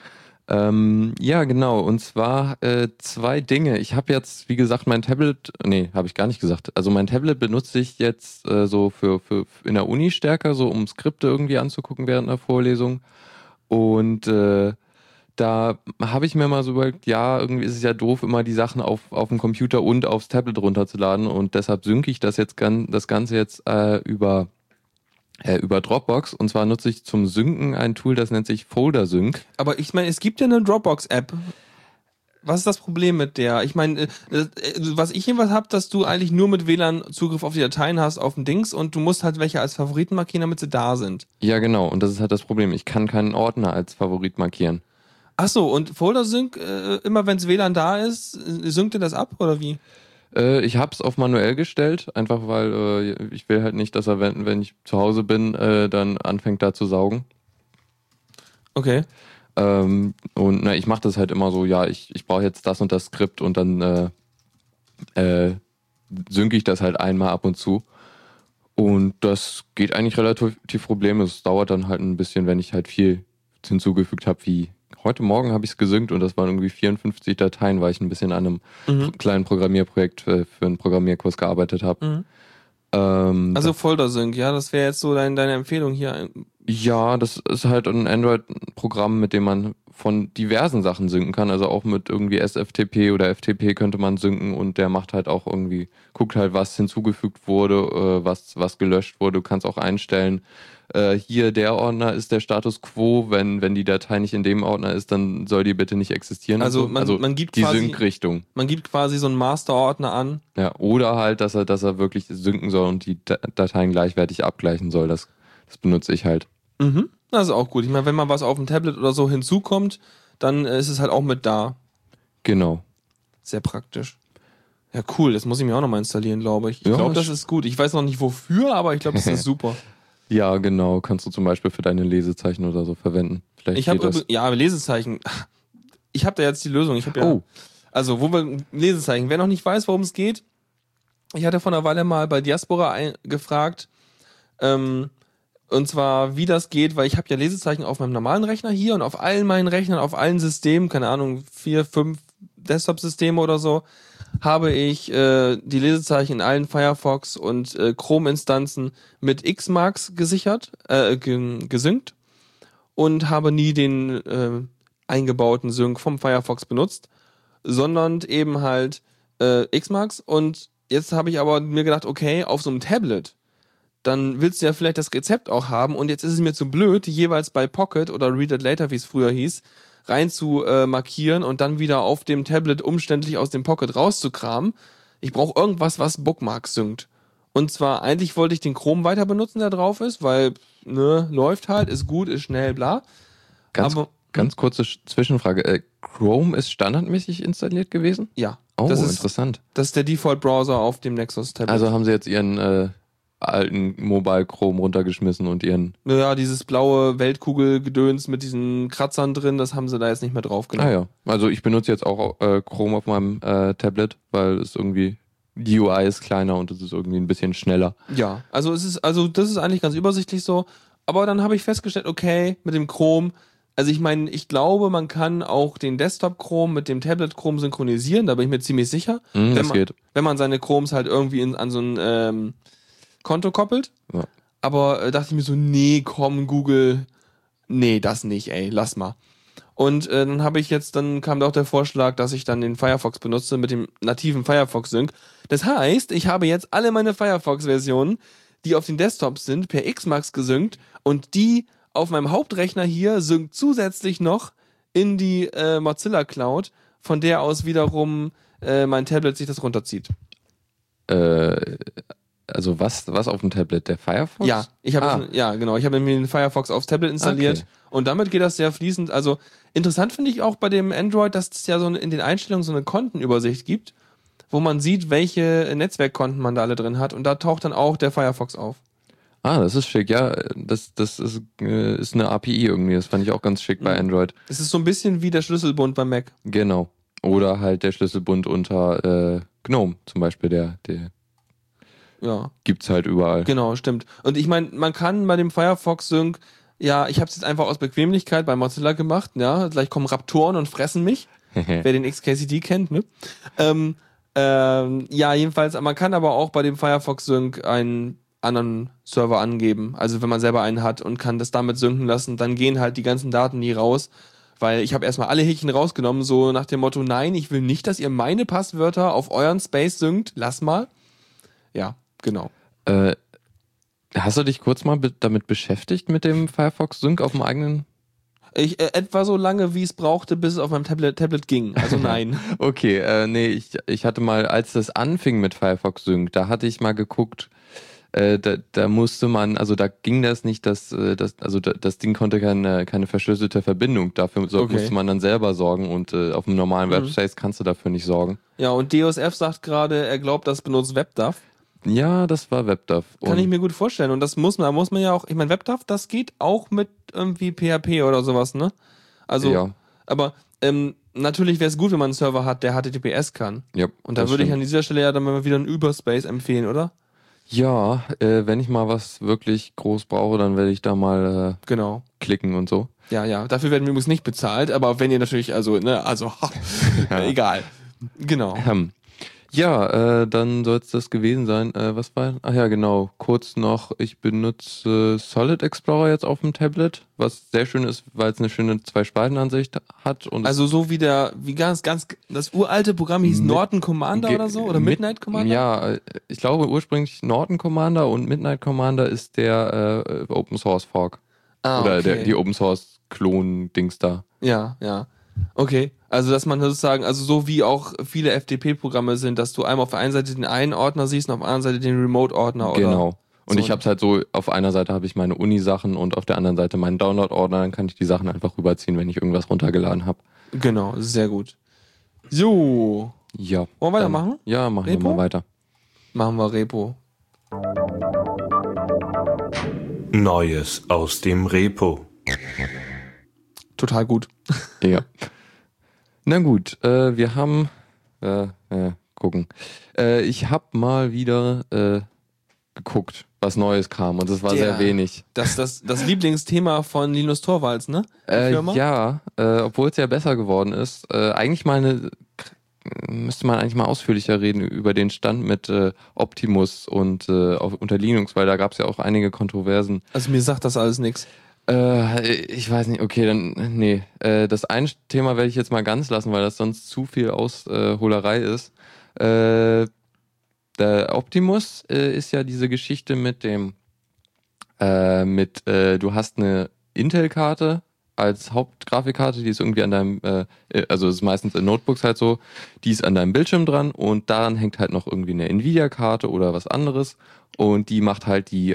Ähm, ja, genau. Und zwar äh, zwei Dinge. Ich habe jetzt, wie gesagt, mein Tablet, nee, habe ich gar nicht gesagt. Also mein Tablet benutze ich jetzt äh, so für, für in der Uni stärker, so um Skripte irgendwie anzugucken während einer Vorlesung. Und äh, da habe ich mir mal so überlegt, ja, irgendwie ist es ja doof, immer die Sachen auf, auf dem Computer und aufs Tablet runterzuladen. Und deshalb synke ich das jetzt das Ganze jetzt äh, über Äh, über Dropbox. Und zwar nutze ich zum Synken ein Tool, das nennt sich Folder Sync. Aber ich meine, es gibt ja eine Dropbox-App. Was ist das Problem mit der? Ich meine, äh, äh, was ich jedenfalls habe, dass du eigentlich nur mit WLAN Zugriff auf die Dateien hast, auf dem Dings und du musst halt welche als Favoriten markieren, damit sie da sind. Ja, genau. Und das ist halt das Problem. Ich kann keinen Ordner als Favorit markieren. Ach so, und Folder Sync, äh, immer wenn WLAN da ist, synkt ihr das ab oder wie? Äh, ich habe es auf manuell gestellt, einfach weil äh, ich will halt nicht, dass er, wenn, wenn ich zu Hause bin, äh, dann anfängt da zu saugen. Okay. Ähm, und na, ich mache das halt immer so, ja, ich, ich brauche jetzt das und das Skript und dann äh, äh, synke ich das halt einmal ab und zu. Und das geht eigentlich relativ problemlos. Es dauert dann halt ein bisschen, wenn ich halt viel hinzugefügt habe, wie heute Morgen habe ich es gesynkt und das waren irgendwie 54 Dateien, weil ich ein bisschen an einem Mhm. kleinen Programmierprojekt äh, für einen Programmierkurs gearbeitet habe. Mhm. Ähm, Also Folder Sync, ja, das wäre jetzt so dein, deine Empfehlung hier. Ja, das ist halt ein Android-Programm, mit dem man von diversen Sachen synken kann. Also auch mit irgendwie SFTP oder FTP könnte man synken und der macht halt auch irgendwie, guckt halt, was hinzugefügt wurde, äh, was, was gelöscht wurde. Du kannst auch einstellen, äh, hier der Ordner ist der Status quo. Wenn, wenn die Datei nicht in dem Ordner ist, dann soll die bitte nicht existieren. Also so. man- man gibt die quasi- Sync-Richtung. Man gibt quasi so einen Master-Ordner an. Ja, oder halt, dass er, dass er wirklich synken soll und die Da- Dateien gleichwertig abgleichen soll. Das, das benutze ich halt. Mhm. Das ist auch gut. Ich meine, wenn mal was auf dem Tablet oder so hinzukommt, dann ist es halt auch mit da. Genau. Sehr praktisch. Ja, cool. Das muss ich mir auch nochmal installieren, glaube ich. Ich Ja, glaube, das ist gut. Ich weiß noch nicht wofür, aber ich glaube, das ist (laughs) super. Ja, genau. Kannst du zum Beispiel für deine Lesezeichen oder so verwenden. Vielleicht Ich habe ja Lesezeichen. Ich habe da jetzt die Lösung. Ich habe ja Oh. also wo wir Lesezeichen. Wer noch nicht weiß, worum es geht, ich hatte vor einer Weile mal bei Diaspora ein, gefragt, ähm, und zwar wie das geht, weil ich habe ja Lesezeichen auf meinem normalen Rechner hier und auf allen meinen Rechnern, auf allen Systemen, keine Ahnung, vier, fünf Desktop-Systeme oder so, habe ich äh, die Lesezeichen in allen Firefox und äh, Chrome-Instanzen mit Xmarks gesichert, äh, ge gesynkt und habe nie den äh, eingebauten Sync vom Firefox benutzt, sondern eben halt äh, Xmarks. Und jetzt habe ich aber mir gedacht, okay, auf so einem Tablet, dann willst du ja vielleicht das Rezept auch haben. Und jetzt ist es mir zu blöd, jeweils bei Pocket oder Read It Later, wie es früher hieß, rein zu äh, markieren und dann wieder auf dem Tablet umständlich aus dem Pocket rauszukramen. Ich brauche irgendwas, was Bookmarks synkt. Und zwar, eigentlich wollte ich den Chrome weiter benutzen, der drauf ist, weil, ne, läuft halt, ist gut, ist schnell, bla. Ganz, aber- ganz kurze Sch- Zwischenfrage. Äh, Chrome ist standardmäßig installiert gewesen? Ja. Oh, das, ist, interessant. das ist der Default-Browser auf dem Nexus-Tablet. Also haben sie jetzt ihren äh, alten Mobile Chrome runtergeschmissen und ihren. Naja, dieses blaue Weltkugel-Gedöns mit diesen Kratzern drin, das haben sie da jetzt nicht mehr draufgenommen. Ah ja. Also ich benutze jetzt auch äh, Chrome auf meinem äh, Tablet, weil es irgendwie die UI ist kleiner und es ist irgendwie ein bisschen schneller. Ja, also es ist, also das ist eigentlich ganz übersichtlich so. Aber dann habe ich festgestellt, okay, mit dem Chrome, also ich meine, ich glaube, man kann auch den Desktop Chrome mit dem Tablet Chrome synchronisieren, da bin ich mir ziemlich sicher. Hm, wenn, das man, geht. wenn man seine Chromes halt irgendwie in, an so ein ähm, Konto koppelt. Ja. Aber äh, dachte ich mir so, nee, komm, Google, nee, das nicht, ey, lass mal. Und äh, dann habe ich jetzt, dann kam da auch der Vorschlag, dass ich dann den Firefox benutze mit dem nativen Firefox Sync. Das heißt, ich habe jetzt alle meine Firefox-Versionen, die auf den Desktops sind, per Xmax gesynkt und die auf meinem Hauptrechner hier synkt zusätzlich noch in die äh, Mozilla Cloud, von der aus wiederum äh, mein Tablet sich das runterzieht. Äh, also was, was auf dem Tablet? Der Firefox? Ja, ich habe Ah. ja genau, ich habe mir den Firefox aufs Tablet installiert Okay. und damit geht das sehr fließend. Also interessant finde ich auch bei dem Android, dass es ja so in den Einstellungen so eine Kontenübersicht gibt, wo man sieht, welche Netzwerkkonten man da alle drin hat und da taucht dann auch der Firefox auf. Ah, das ist schick. Ja, das, das ist, äh, ist eine API irgendwie. Das fand ich auch ganz schick bei Mhm. Android. Es ist so ein bisschen wie der Schlüsselbund beim Mac. Genau. Oder halt der Schlüsselbund unter äh, GNOME zum Beispiel. Der, der Ja, gibt's halt überall. genau, stimmt. Und ich meine, man kann bei dem Firefox Sync, ja, ich habe es jetzt einfach aus Bequemlichkeit bei Mozilla gemacht, ja, gleich kommen Raptoren und fressen mich. (laughs) wer den XKCD kennt, ne? Ähm, ähm, ja, jedenfalls, man kann aber auch bei dem Firefox Sync einen anderen Server angeben. Also wenn man selber einen hat und kann das damit synken lassen, dann gehen halt die ganzen Daten nie raus. Weil ich habe erstmal alle Häkchen rausgenommen, so nach dem Motto, nein, ich will nicht, dass ihr meine Passwörter auf euren Space synkt, lass mal. Ja, genau. Äh, Hast du dich kurz mal be damit beschäftigt mit dem Firefox Sync auf dem eigenen? Ich, äh, etwa so lange, wie es brauchte, bis es auf meinem Tablet, Tablet ging. Also (laughs) nein. Okay, äh, nee, ich, ich hatte mal, als das anfing mit Firefox Sync, da hatte ich mal geguckt, äh, da, da musste man, also da ging das nicht, dass äh, das, also da, das Ding konnte keine, keine verschlüsselte Verbindung. Dafür so, Okay. musste man dann selber sorgen und äh, auf einem normalen Mhm. Webspace kannst du dafür nicht sorgen. ja, und DOSF sagt gerade, er glaubt, das benutzt WebDAV. Ja, das war WebDAV. Kann Und- ich mir gut vorstellen. Und das muss man, da muss man ja auch, ich meine, WebDAV, das geht auch mit irgendwie PHP oder sowas, ne? Also, ja, aber ähm, natürlich wäre es gut, wenn man einen Server hat, der HTTPS kann. ja, Und da würde ich an dieser Stelle ja dann mal wieder einen Überspace empfehlen, oder? Ja, äh, wenn ich mal was wirklich groß brauche, dann werde ich da mal äh, Genau. klicken und so. Ja, ja. Dafür werden wir übrigens nicht bezahlt, aber wenn ihr natürlich, also, ne, also, (laughs) Ja. egal. Genau. Ähm, ja, äh, dann soll es das gewesen sein. Äh, was war? Ach ja, genau. Kurz noch, ich benutze Solid Explorer jetzt auf dem Tablet, was sehr schön ist, weil es eine schöne Zwei-Spalten-Ansicht hat. Und Also so wie der, wie ganz, ganz, das uralte Programm hieß Mit- Norton Commander oder so? Oder mit- Midnight Commander? Ja, äh, ich glaube ursprünglich Norton Commander und Midnight Commander ist der äh, Open Source Fork. Ah, Oder okay. der, die Open Source Klon-Dings da. Ja, ja. Okay. Also, dass man sozusagen, also so wie auch viele FTP-Programme sind, dass du einmal auf der einen Seite den einen Ordner siehst und auf der anderen Seite den Remote-Ordner, oder? Genau. Und so ich habe es halt so, auf einer Seite habe ich meine Uni-Sachen und auf der anderen Seite meinen Download-Ordner, dann kann ich die Sachen einfach rüberziehen, wenn ich irgendwas runtergeladen habe. Genau, sehr gut. So, Ja. Wollen wir dann- weitermachen? Ja, machen Repo? wir mal weiter. machen wir Repo. Neues aus dem Repo. Total gut. Ja. (laughs) Na gut, äh, wir haben, äh, äh, gucken. Äh, ich habe mal wieder äh, geguckt, was Neues kam und es war Der- sehr wenig. Das, das, das Lieblingsthema von Linus Torvalds, ne? Äh, ja, obwohl es ja besser geworden ist. Eigentlich mal eine, müsste man eigentlich mal ausführlicher reden über den Stand mit Optimus und auf, unter Linux, weil da gab es ja auch einige Kontroversen. Also mir sagt das alles nix. Äh, ich weiß nicht, okay, dann, nee. Äh, das eine Thema werde ich jetzt mal ganz lassen, weil das sonst zu viel Ausholerei ist. Äh, der Optimus äh, ist ja diese Geschichte mit dem, äh, mit, du hast eine Intel-Karte als Hauptgrafikkarte, die ist irgendwie an deinem, also ist meistens in Notebooks halt so, die ist an deinem Bildschirm dran und daran hängt halt noch irgendwie eine Nvidia-Karte oder was anderes und die macht halt die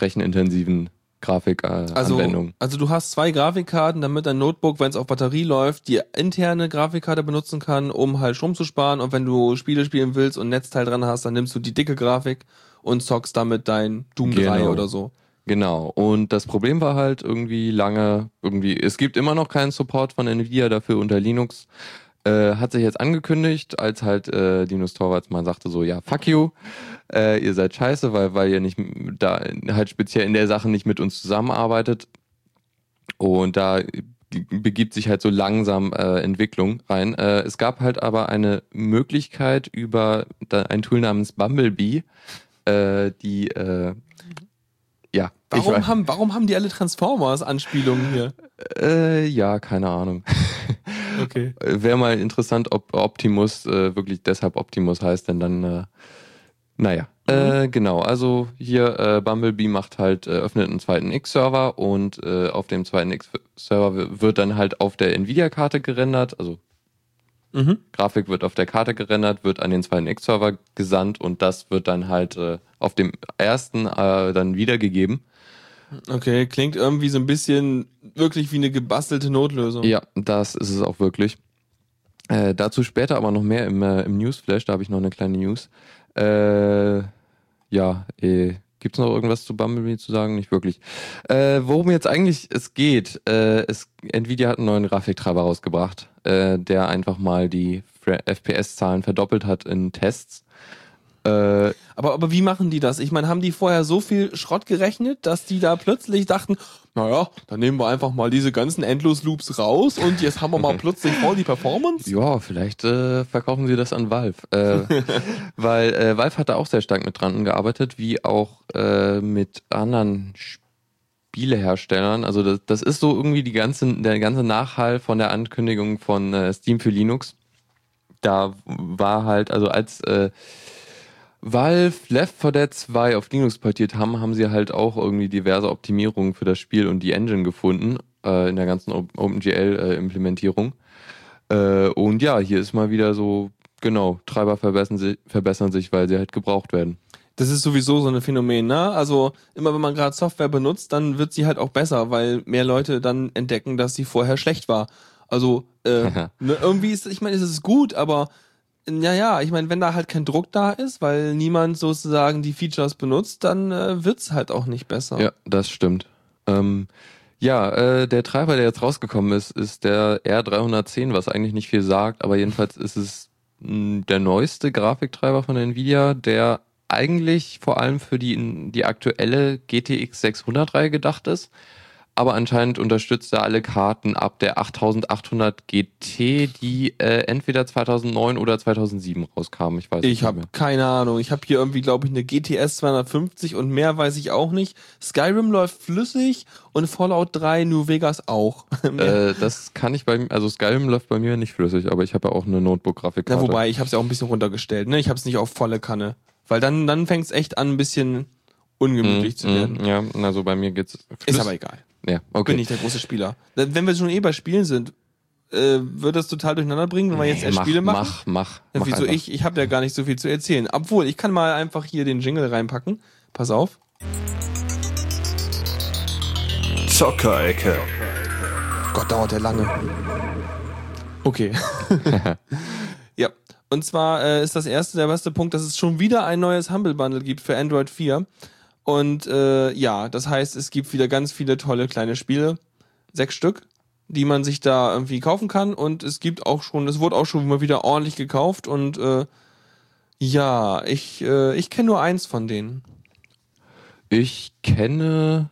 rechenintensiven Grafikanwendungen. Äh, Also, also du hast zwei Grafikkarten, damit dein Notebook, wenn es auf Batterie läuft, die interne Grafikkarte benutzen kann, um halt Strom zu sparen. Und wenn du Spiele spielen willst und Netzteil dran hast, dann nimmst du die dicke Grafik und zockst damit dein Doom 3 Genau. oder so. Genau. Und das Problem war halt irgendwie lange, irgendwie, es gibt immer noch keinen Support von Nvidia dafür unter Linux. Äh, hat sich jetzt angekündigt, als halt äh, Linus Torvalds mal sagte so, ja, fuck you, äh, ihr seid scheiße, weil, weil ihr nicht da halt speziell in der Sache nicht mit uns zusammenarbeitet. Und da begibt sich halt so langsam äh, Entwicklung rein. Äh, es gab halt aber eine Möglichkeit über da, ein Tool namens Bumblebee, äh, die äh, ja, Warum haben, warum haben die alle Transformers-Anspielungen hier? äh, ja, keine Ahnung. Okay. Wäre mal interessant, ob Optimus äh, wirklich deshalb Optimus heißt, denn dann, äh, naja. Äh, genau, also hier äh, Bumblebee macht halt, äh, öffnet einen zweiten X-Server und äh, auf dem zweiten X-Server wird dann halt auf der Nvidia-Karte gerendert, also Mhm. Grafik wird auf der Karte gerendert, wird an den zweiten X-Server gesandt und das wird dann halt äh, auf dem ersten äh, dann wiedergegeben. Okay, klingt irgendwie so ein bisschen wirklich wie eine gebastelte Notlösung. Ja, das ist es auch wirklich. Äh, dazu später aber noch mehr im, äh, im Newsflash, da habe ich noch eine kleine News. Äh, ja, äh, gibt es noch irgendwas zu Bumblebee zu sagen? Nicht wirklich. Äh, worum jetzt eigentlich es geht, äh, es, Nvidia hat einen neuen Grafiktreiber rausgebracht, äh, der einfach mal die FPS-Zahlen verdoppelt hat in Tests. Äh, Aber, aber wie machen die das? Ich meine, haben die vorher so viel Schrott gerechnet, dass die da plötzlich dachten, naja, dann nehmen wir einfach mal diese ganzen Endlos-Loops raus und jetzt haben wir mal (laughs) plötzlich voll die Performance? Ja, vielleicht äh, verkaufen sie das an Valve. Äh, (laughs) weil äh, Valve hat da auch sehr stark mit dran gearbeitet, wie auch äh, mit anderen Spieleherstellern. Also das, das ist so irgendwie die ganze, der ganze Nachhall von der Ankündigung von äh, Steam für Linux. Da war halt, also als äh, Valve Left 4 Dead 2 auf Linux portiert haben, haben sie halt auch irgendwie diverse Optimierungen für das Spiel und die Engine gefunden äh, in der ganzen OpenGL-Implementierung. Äh, und ja, hier ist mal wieder so, genau, Treiber verbessern, sich, verbessern sich, weil sie halt gebraucht werden. Das ist sowieso so ein Phänomen, ne? Also immer wenn man gerade Software benutzt, dann wird sie halt auch besser, weil mehr Leute dann entdecken, dass sie vorher schlecht war. Also äh, (laughs) ne, irgendwie ist, ich meine, es ist gut, aber ja, ja, ich meine, wenn da halt kein Druck da ist, weil niemand sozusagen die Features benutzt, dann äh, wird's halt auch nicht besser. Ja, das stimmt. Ähm, ja, äh, der Treiber, der jetzt rausgekommen ist, ist der R310, was eigentlich nicht viel sagt, aber jedenfalls ist es mh, der neueste Grafiktreiber von Nvidia, der eigentlich vor allem für die, die aktuelle GTX 600-Reihe gedacht ist aber anscheinend unterstützt er alle Karten ab der 8800 GT, die äh, entweder 2009 oder 2007 rauskamen. Ich weiß ich habe keine Ahnung. Ich habe hier irgendwie, glaube ich, eine GTS 250 und mehr weiß ich auch nicht. Skyrim läuft flüssig und Fallout 3 New Vegas auch. (laughs) äh, das kann ich bei mir, also Skyrim läuft bei mir nicht flüssig, aber ich habe ja auch eine Notebook-Grafikkarte. Ja, wobei, ich habe es ja auch ein bisschen runtergestellt. Ne? Ich habe es nicht auf volle Kanne. Weil dann, dann fängt es echt an, ein bisschen ungemütlich mm, zu werden. Mm, ja, also bei mir geht's. Ist aber egal. Ja, okay. Bin nicht der große Spieler. Wenn wir schon eh bei Spielen sind, äh, wird das total durcheinander bringen, wenn wir jetzt erst mach, Spiele machen? Mach, mach. Ja, mach wieso einfach. ich? Ich habe ja gar nicht so viel zu erzählen. Obwohl, ich kann mal einfach hier den Jingle reinpacken. Pass auf. Zockerecke. Gott, dauert der lange. Okay. (laughs) ja. Und zwar äh, ist das erste, der beste Punkt, dass es schon wieder ein neues Humble Bundle gibt für Android 4. Und äh, ja, das heißt, es gibt wieder ganz viele tolle kleine Spiele, sechs Stück, die man sich da irgendwie kaufen kann. Und es gibt auch schon, es wurde auch schon mal wieder ordentlich gekauft. Und äh, ja, ich, äh, ich kenne nur eins von denen. Ich kenne,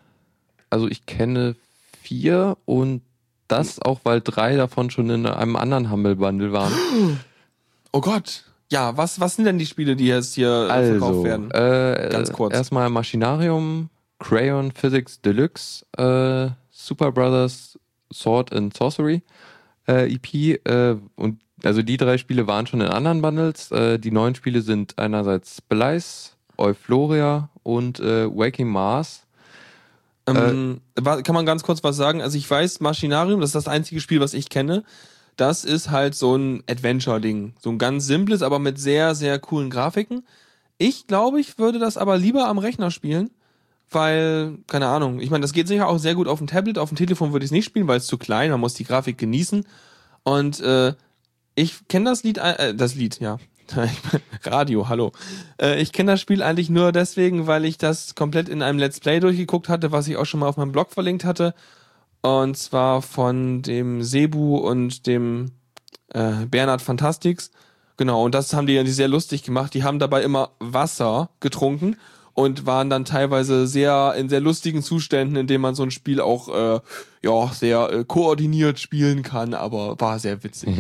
also ich kenne vier und das auch, weil drei davon schon in einem anderen Humble Bundle waren. Oh Gott. Ja, was, was sind denn die Spiele, die jetzt hier also, verkauft werden? Äh, Ganz kurz. Erstmal Machinarium, Crayon Physics Deluxe, äh, Super Brothers Sword and Sorcery äh, EP äh, und also die drei Spiele waren schon in anderen Bundles. Äh, die neuen Spiele sind einerseits Splice, Euphoria und äh, Waking Mars. Ähm, kann man ganz kurz was sagen? Also ich weiß, Machinarium, das ist das einzige Spiel, was ich kenne das ist halt so ein Adventure-Ding. So ein ganz simples, aber mit sehr, sehr coolen Grafiken. Ich glaube, ich würde das aber lieber am Rechner spielen, weil, keine Ahnung, ich meine, das geht sicher auch sehr gut auf dem Tablet, auf dem Telefon würde ich es nicht spielen, weil es zu klein, man muss die Grafik genießen. Und äh, ich kenne das Lied, äh, das Lied, ja. (laughs) Radio, hallo. Äh, ich kenne das Spiel eigentlich nur deswegen, weil ich das komplett in einem Let's Play durchgeguckt hatte, was ich auch schon mal auf meinem Blog verlinkt hatte. Und zwar von dem Sebu und dem äh, Bernhard Fantastix. Genau, und das haben die ja sehr lustig gemacht. Die haben dabei immer Wasser getrunken und waren dann teilweise sehr in sehr lustigen Zuständen, in denen man so ein Spiel auch äh, ja sehr äh, koordiniert spielen kann, aber war sehr witzig.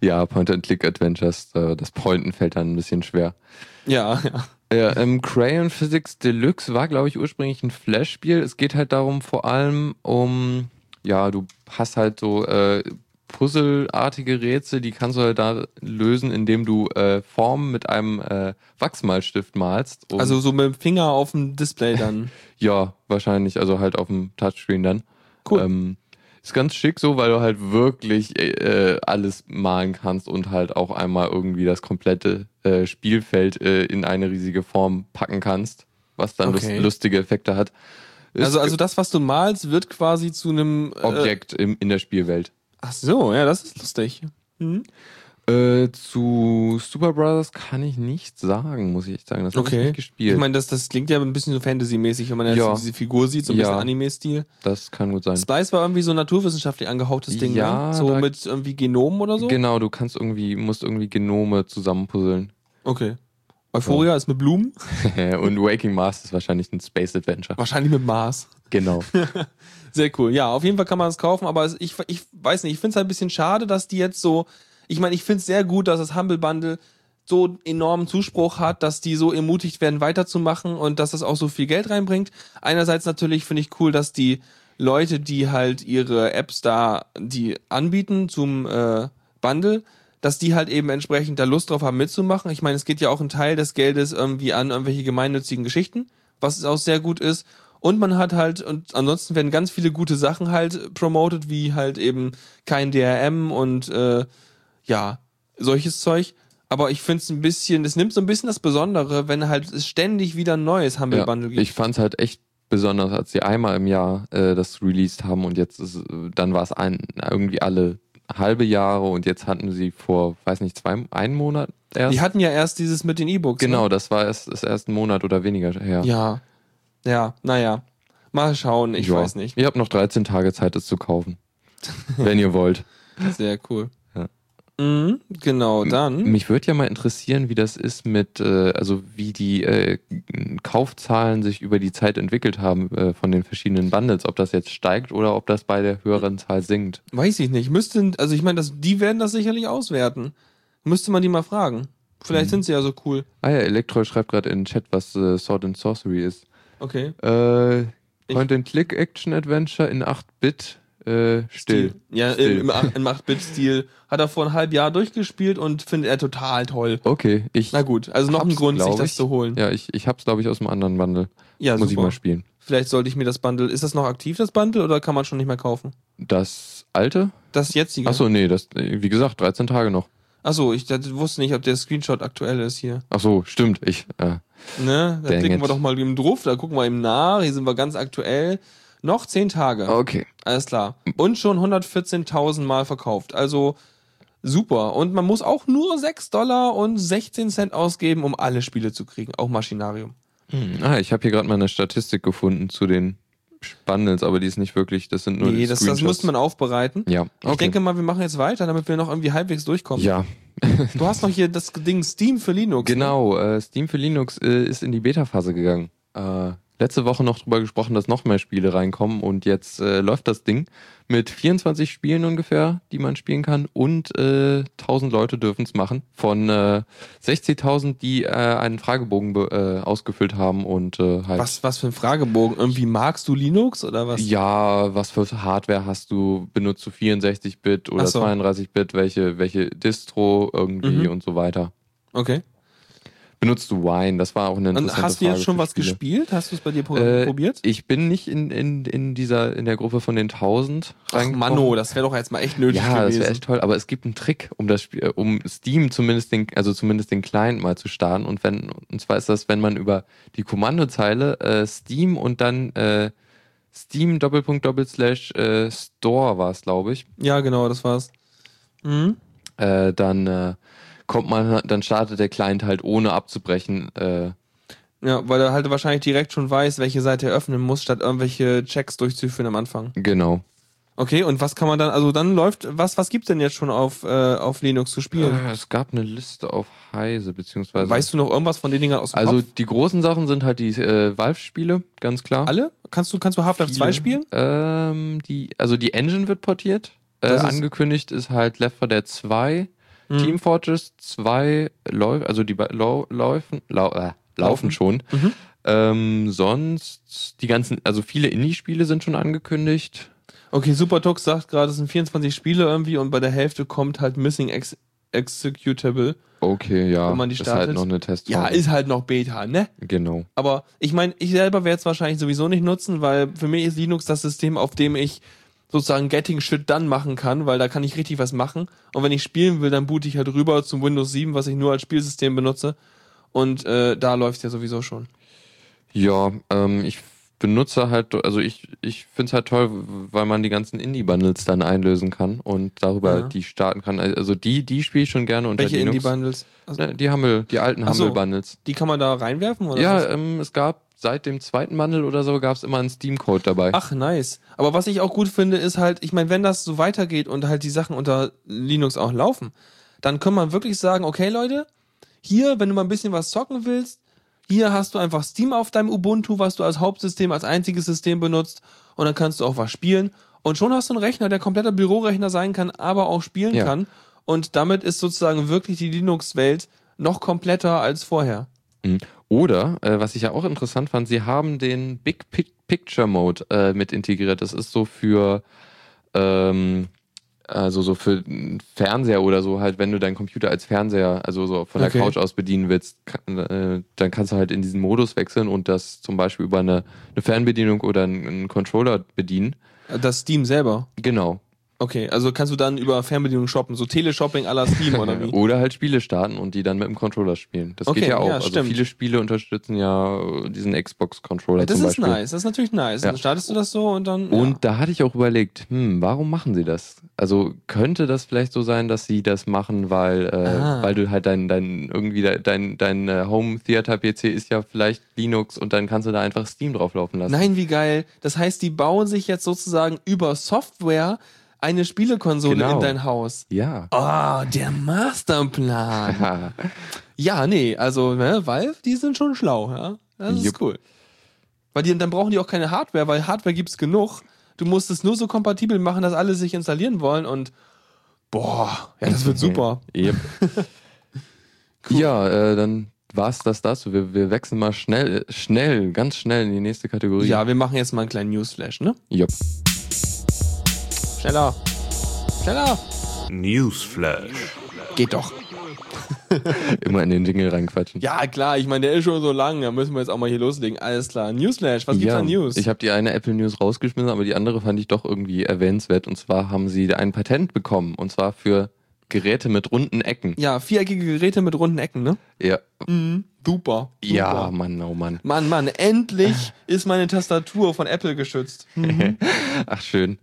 ja, Point-and-Click-Adventures, äh, das Pointen fällt dann ein bisschen schwer. Ja, (laughs) ja. Ja, ähm, Crayon Physics Deluxe war, glaube ich, ursprünglich ein Flash-Spiel. Es geht halt darum, vor allem um, ja, du hast halt so äh, Puzzleartige Rätsel, die kannst du halt da lösen, indem du äh, Formen mit einem äh, Wachsmalstift malst. Also so mit dem Finger auf dem Display dann. (laughs) ja, wahrscheinlich, also halt auf dem Touchscreen dann. Cool. Ähm, ist ganz schick so, weil du halt wirklich äh, alles malen kannst und halt auch einmal irgendwie das komplette äh, Spielfeld äh, in eine riesige Form packen kannst, was dann okay. lustige Effekte hat. Ist also, also das, was du malst, wird quasi zu einem äh, Objekt im, in der Spielwelt. Ach so, ja, das ist lustig. Mhm. Äh, zu Super Brothers kann ich nichts sagen, muss ich sagen. Das habe okay. ich nicht gespielt. Ich meine, das, das klingt ja ein bisschen so Fantasy-mäßig, wenn man jetzt ja. diese Figur sieht, so ein ja. bisschen Anime-Stil. Das kann gut sein. Splice war irgendwie so naturwissenschaftlich angehauchtes Ding, ja, ne? So mit irgendwie Genomen oder so? Genau, du kannst irgendwie, musst irgendwie Genome zusammenpuzzeln. Okay. Euphoria ja. ist mit Blumen. (laughs) Und Waking Mars ist wahrscheinlich ein Space Adventure. Wahrscheinlich mit Mars. Genau. (laughs) Sehr cool. Ja, auf jeden Fall kann man es kaufen, aber ich, ich weiß nicht, ich finde es halt ein bisschen schade, dass die jetzt so ich meine, ich finde es sehr gut, dass das Humble Bundle so enormen Zuspruch hat, dass die so ermutigt werden, weiterzumachen und dass das auch so viel Geld reinbringt. Einerseits natürlich finde ich cool, dass die Leute, die halt ihre Apps da, die anbieten zum äh, Bundle, dass die halt eben entsprechend da Lust drauf haben mitzumachen. Ich meine, es geht ja auch ein Teil des Geldes irgendwie an irgendwelche gemeinnützigen Geschichten, was auch sehr gut ist. Und man hat halt, und ansonsten werden ganz viele gute Sachen halt promoted, wie halt eben kein DRM und äh, ja, solches Zeug. Aber ich finde es ein bisschen, es nimmt so ein bisschen das Besondere, wenn halt es ständig wieder ein neues Humble Ja, Bundle gibt. ich fand's halt echt besonders, als sie einmal im Jahr äh, das released haben und jetzt ist, dann war es ein, irgendwie alle halbe Jahre und jetzt hatten sie vor, weiß nicht, zwei, einen Monat erst. die hatten ja erst dieses mit den E-Books. genau, Ne? das war erst, ist erst ein Monat oder weniger her. Ja. Ja, naja. Mal schauen, ich Ja. weiß nicht. Ihr habt noch 13 Tage Zeit, es zu kaufen. wenn ihr wollt. (laughs) Sehr cool. Mhm, genau, dann. Mich würde ja mal interessieren, wie das ist mit, äh, also wie die äh, Kaufzahlen sich über die Zeit entwickelt haben äh, von den verschiedenen Bundles, ob das jetzt steigt oder ob das bei der höheren Zahl sinkt. Weiß ich nicht. Müssten, also ich meine, das, die werden das sicherlich auswerten. Müsste man die mal fragen. Vielleicht Mhm. sind sie ja so cool. Ah ja, Elektro schreibt gerade in den Chat, was äh, Sword and Sorcery ist. Okay. Äh, Point-and-Click-Action-Adventure in 8-Bit äh, still. Stil. Ja, Still. im, im, ach- im 8-Bit-Stil. Hat er vor einem halben Jahr durchgespielt und findet er total toll. Okay, ich. Na gut, also noch ein Grund, sich das ich. zu holen. Ja, ich, ich hab's, glaube ich, aus dem anderen Bundle. Ja, Muss ich super. mal spielen. Vielleicht sollte ich mir das Bundle. Ist das noch aktiv, das Bundle, oder kann man schon nicht mehr kaufen? Das alte? Das jetzige. Achso, nee, das, wie gesagt, 13 Tage noch. Achso, ich das, wusste nicht, ob der Screenshot aktuell ist hier. Achso, stimmt. Ich, äh, Ne? Da klicken it. wir doch mal eben drauf, da gucken wir eben nach. Hier sind wir ganz aktuell. Noch 10 Tage. okay. Alles klar. Und schon 114.000 Mal verkauft. Also super. Und man muss auch nur 6 Dollar und 16 Cent ausgeben, um alle Spiele zu kriegen. Auch Maschinarium. Hm, Ah, ich habe hier gerade mal eine Statistik gefunden zu den Bundles, aber die ist nicht wirklich, das sind nur nee, das, das Screenshots. muss man aufbereiten. Ja, okay. Ich denke mal, wir machen jetzt weiter, damit wir noch irgendwie halbwegs durchkommen. ja, (laughs) Du hast noch hier das Ding Steam für Linux. ne? Genau, äh, Steam für Linux äh, ist in die Beta-Phase gegangen. Äh, letzte Woche noch drüber gesprochen, dass noch mehr Spiele reinkommen und jetzt äh, läuft das Ding mit 24 Spielen ungefähr, die man spielen kann und äh, 1000 Leute dürfen es machen von äh, 60.000, die äh, einen Fragebogen äh, ausgefüllt haben und äh, halt Was, was für ein Fragebogen? Irgendwie magst du Linux oder was? ja, was für Hardware hast du? Benutzt du 64-Bit oder Ach so. 32-Bit? Welche, welche Distro irgendwie Mhm. und so weiter? Okay. Benutzt du Wine? Das war auch eine Und interessante hast du jetzt schon was Spiele. gespielt? Hast du es bei dir Äh, probiert? Ich bin nicht in, in, in dieser, in der Gruppe von den 1000 Ach. Manno, das wäre doch jetzt mal echt nötig Ja, das gewesen. wäre echt toll. Aber es gibt einen Trick, um das Spiel, äh, um Steam zumindest den, also zumindest den Client mal zu starten. Und wenn, und zwar ist das, wenn man über die Kommandozeile äh, Steam und dann äh, Steam Doppelpunkt Doppelslash äh, Store war es, glaube ich. ja, genau, das war's. Mhm. Äh, dann äh, kommt man, dann startet der Client halt ohne abzubrechen. Äh, Ja, weil er halt wahrscheinlich direkt schon weiß, welche Seite er öffnen muss, statt irgendwelche Checks durchzuführen am Anfang. genau. Okay, und was kann man dann, also dann läuft, was, was gibt's denn jetzt schon auf, äh, auf Linux zu spielen? Äh, es gab eine Liste auf Heise, beziehungsweise. weißt du noch irgendwas von den Dingern aus dem Also Kopf? die großen Sachen sind halt die äh, Valve-Spiele, ganz klar. Alle? Kannst du, kannst du Half-Life 2 Viele. spielen? Ähm, die, also die Engine wird portiert. Äh, ist- angekündigt ist halt Left 4 Dead 2, Mhm. Team Fortress 2 läuft, also die lau laufen, lau äh, laufen schon. Mhm. Ähm, sonst die ganzen, also viele Indie-Spiele sind schon angekündigt. Okay, Supertux sagt gerade, es sind 24 Spiele irgendwie und bei der Hälfte kommt halt Missing Ex Executable. Okay, ja. Wenn man die ist halt startet. noch eine Testphase. Ja, ist halt noch Beta, ne? genau. Aber ich meine, ich selber werde es wahrscheinlich sowieso nicht nutzen, weil für mich ist Linux das System, auf dem ich sozusagen Getting Shit Done machen kann, weil da kann ich richtig was machen. Und wenn ich spielen will, dann boote ich halt rüber zum Windows 7, was ich nur als Spielsystem benutze. Und äh, da läuft ja sowieso schon. Ja, ähm, ich benutze halt, also ich, ich finde es halt toll, weil man die ganzen Indie-Bundles dann einlösen kann und darüber Ja. die starten kann. Also die, die spiele ich schon gerne unter Welche. Indie-Bundles? Also, Ne, die Hammel, die alten so. Hammel-Bundles. die kann man da reinwerfen? Oder Ja, ähm, es gab seit dem zweiten Bundle oder so gab es immer einen Steam-Code dabei. Ach, nice. Aber was ich auch gut finde, ist halt, ich meine, wenn das so weitergeht und halt die Sachen unter Linux auch laufen, dann kann man wirklich sagen, okay, Leute, hier, wenn du mal ein bisschen was zocken willst, hier hast du einfach Steam auf deinem Ubuntu, was du als Hauptsystem, als einziges System benutzt und dann kannst du auch was spielen. Und schon hast du einen Rechner, der kompletter Bürorechner sein kann, aber auch spielen Ja. kann. Und damit ist sozusagen wirklich die Linux-Welt noch kompletter als vorher. Mhm. Oder, äh, was ich ja auch interessant fand, sie haben den Big Pic Picture Mode äh, mit integriert. Das ist so für ähm, Also so für einen Fernseher oder so halt, wenn du deinen Computer als Fernseher, also so von der Okay. Couch aus bedienen willst, kann, äh, dann kannst du halt in diesen Modus wechseln und das zum Beispiel über eine, eine Fernbedienung oder einen, einen Controller bedienen. Das Steam selber. Genau. Okay, also kannst du dann über Fernbedienung shoppen, so Teleshopping à la Steam oder wie? (laughs) Oder halt Spiele starten und die dann mit dem Controller spielen. Das Okay, geht ja auch. ja, also stimmt. viele Spiele unterstützen ja äh, diesen Xbox-Controller Das zum ist nice, das ist natürlich nice. Ja. Dann startest du das so und dann. Und da hatte ich auch überlegt, hm, warum machen sie das? Also könnte das vielleicht so sein, dass sie das machen, weil, äh, Ah. weil du halt dein, dein irgendwie de- dein, dein äh, Home Theater PC ist ja vielleicht Linux und dann kannst du da einfach Steam drauflaufen lassen. Nein, wie geil. Das heißt, die bauen sich jetzt sozusagen über Software eine Spielekonsole Genau. in dein Haus. Ja. Oh, der Masterplan. (laughs) Ja, nee, also ne, Valve, die sind schon schlau, ja. Das ist Jupp. cool. Weil die, dann brauchen die auch keine Hardware, weil Hardware gibt's genug. Du musst es nur so kompatibel machen, dass alle sich installieren wollen und boah, ja, das wird (laughs) super. Yep. (laughs) Ja, äh, dann war's das dazu. Wir, wir wechseln mal schnell, schnell, ganz schnell in die nächste Kategorie. Ja, wir machen jetzt mal einen kleinen Newsflash, ne? Jupp. Schneller. Schneller. Newsflash. Geht doch. (laughs) Immer in den Jingle reinquatschen. Ja, klar, ich meine, der ist schon so lang, da müssen wir jetzt auch mal hier loslegen. Alles klar. Newsflash, was gibt's Ja, an News? Ich habe die eine Apple News rausgeschmissen, aber die andere fand ich doch irgendwie erwähnenswert. Und zwar haben sie ein Patent bekommen. Und zwar für Geräte mit runden Ecken. ja, viereckige Geräte mit runden Ecken, ne? Ja. Mhm. Super. super. Ja, Mann, oh Mann. Mann, Mann, endlich ist meine Tastatur von Apple geschützt. (laughs) Ach, schön.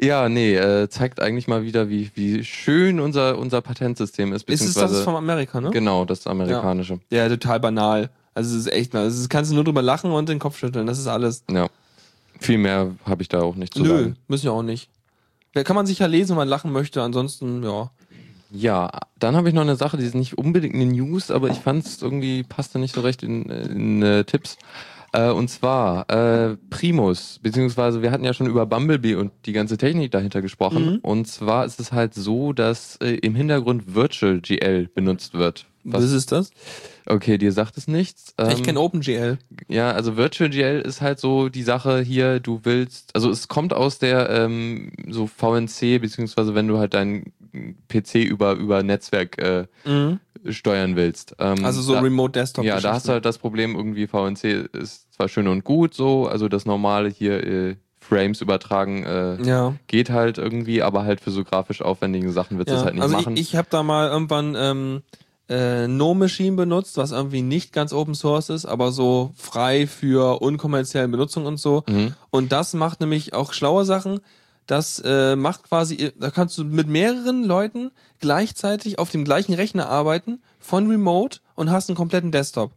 Ja, nee, äh, zeigt eigentlich mal wieder, wie, wie schön unser, unser Patentsystem ist. Ist es das von Amerika, ne? Genau, das amerikanische. Ja, total banal. Also es ist echt, also das kannst du nur drüber lachen und den Kopf schütteln. Das ist alles. Ja. Viel mehr habe ich da auch nicht zu Nö, sagen. müssen wir auch nicht. Da kann man sicher lesen, wenn man lachen möchte. Ansonsten, ja. Ja, dann habe ich noch eine Sache, die ist nicht unbedingt eine News, aber ich fand es irgendwie passte nicht so recht in, in äh, Tipps. Äh, und zwar äh, Primus, beziehungsweise wir hatten ja schon über Bumblebee und die ganze Technik dahinter gesprochen. Mhm. Und zwar ist es halt so, dass äh, im Hintergrund Virtual GL benutzt wird. Was ist das? Okay, dir sagt es nichts. ich Ähm, kenne OpenGL. ja, also Virtual GL ist halt so die Sache hier, du willst, also es kommt aus der ähm, so VNC, beziehungsweise wenn du halt deinen PC über, über Netzwerk äh, Mhm. Steuern willst. Ähm, Also so da, Remote Desktop. Ja, da hast du halt das Problem, irgendwie VNC ist zwar schön und gut so, also das normale hier äh, Frames übertragen äh, Ja. geht halt irgendwie, aber halt für so grafisch aufwendige Sachen wird es ja. halt nicht also machen. ich, ich habe da mal irgendwann ähm, äh, No Machine benutzt, was irgendwie nicht ganz Open Source ist, aber so frei für unkommerzielle Benutzung und so. mhm. Und das macht nämlich auch schlaue Sachen. Das äh, macht quasi, da kannst du mit mehreren Leuten gleichzeitig auf dem gleichen Rechner arbeiten, von Remote und hast einen kompletten Desktop.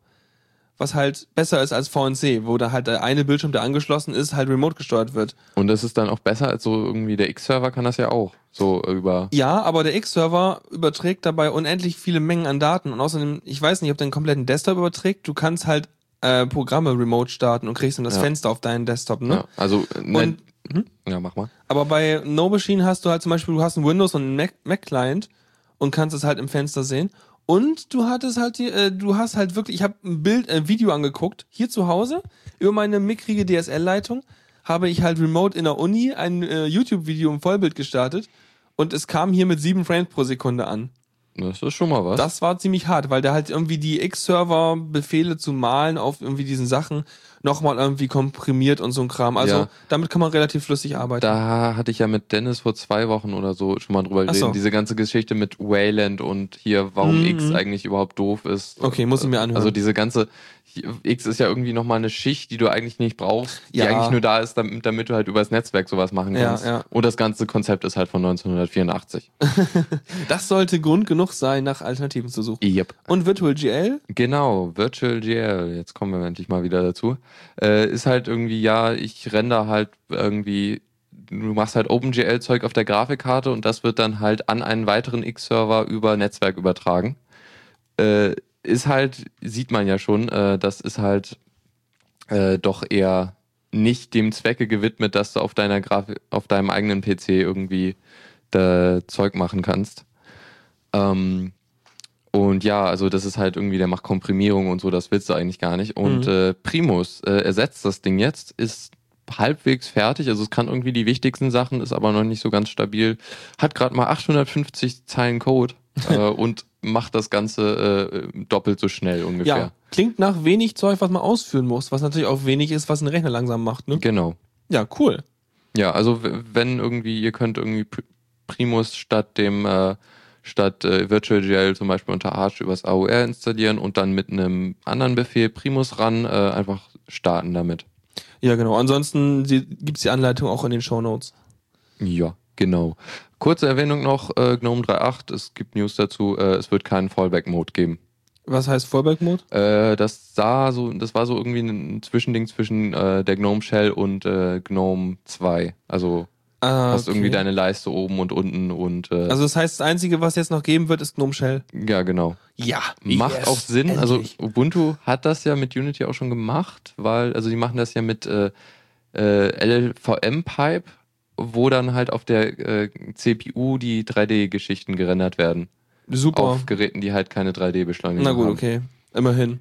Was halt besser ist als VNC, wo da halt der eine Bildschirm, der angeschlossen ist, halt remote gesteuert wird. Und das ist dann auch besser als so irgendwie der X-Server kann das ja auch so äh, über Ja, aber der X-Server überträgt dabei unendlich viele Mengen an Daten und außerdem, ich weiß nicht, ob der einen kompletten Desktop überträgt, du kannst halt äh, Programme remote starten und kriegst dann das Ja. Fenster auf deinen Desktop, ne? ja, also äh, ne, Und hm? ja, mach mal. Aber bei No Machine hast du halt zum Beispiel, du hast ein Windows und einen Mac, Mac Client und kannst es halt im Fenster sehen. Und du hattest halt die, äh, du hast halt wirklich, ich habe ein Bild, ein Video angeguckt, hier zu Hause, über meine mickrige DSL-Leitung, habe ich halt remote in der Uni ein äh, YouTube-Video im Vollbild gestartet und es kam hier mit sieben Frames pro Sekunde an. Das ist schon mal was. Das war ziemlich hart, weil der halt irgendwie die X-Server-Befehle zu malen auf irgendwie diesen Sachen nochmal irgendwie komprimiert und so ein Kram. Also Ja. damit kann man relativ flüssig arbeiten. Da hatte ich ja mit Dennis vor zwei Wochen oder so schon mal drüber geredet. so. Diese ganze Geschichte mit Wayland und hier, warum Mhm. X eigentlich überhaupt doof ist. Okay, muss ich mir anhören. Also diese ganze, X ist ja irgendwie nochmal eine Schicht, die du eigentlich nicht brauchst, die Ja. eigentlich nur da ist, damit, damit du halt übers Netzwerk sowas machen Ja, kannst. ja. Und das ganze Konzept ist halt von 1984. (laughs) Das sollte Grund genug sein, nach Alternativen zu suchen. Yep. Und Virtual GL? Genau, Virtual GL, jetzt kommen wir endlich mal wieder dazu, äh, ist halt irgendwie, ja, ich render halt irgendwie, du machst halt OpenGL-Zeug auf der Grafikkarte und das wird dann halt an einen weiteren X-Server über Netzwerk übertragen. Äh, ist halt, sieht man ja schon, äh, das ist halt äh, doch eher nicht dem Zwecke gewidmet, dass du auf deiner Grafik, auf deinem eigenen PC irgendwie da Zeug machen kannst. Ähm, und ja, also das ist halt irgendwie, der macht Komprimierung und so, das willst du eigentlich gar nicht. Und Mhm. äh, Primus äh, ersetzt das Ding jetzt, ist halbwegs fertig. Also es kann irgendwie die wichtigsten Sachen, ist aber noch nicht so ganz stabil. Hat gerade mal 850 Zeilen Code (laughs) äh, und macht das Ganze äh, doppelt so schnell ungefähr. Ja, klingt nach wenig Zeug, was man ausführen muss, was natürlich auch wenig ist, was ein Rechner langsam macht. Ne? Genau. Ja, cool. Ja, also wenn irgendwie, ihr könnt irgendwie Primus statt dem äh, statt äh, VirtualGL zum Beispiel unter Arch übers AOR installieren und dann mit einem anderen Befehl Primus ran äh, einfach starten damit. Ja, genau. Ansonsten gibt es die Anleitung auch in den Shownotes. Ja, genau. Kurze Erwähnung noch, äh, GNOME 3.8, es gibt News dazu, äh, es wird keinen Fallback-Mode geben. Was heißt Fallback-Mode? Äh, das sah so, das war so irgendwie ein Zwischending zwischen äh, der GNOME Shell und äh, GNOME 2. Also Ah, hast irgendwie okay. deine Leiste oben und unten und äh, Also das heißt, das Einzige, was jetzt noch geben wird, ist GNOME Shell. ja, genau. Ja. Macht auch Sinn. Also Ubuntu hat das ja mit Unity auch schon gemacht, weil, also die machen das ja mit äh, äh, LLVM-Pipe, wo dann halt auf der äh, CPU die 3D-Geschichten gerendert werden. Super. Auf Geräten, die halt keine 3D-Beschleunigung Na gut, haben. okay. Immerhin.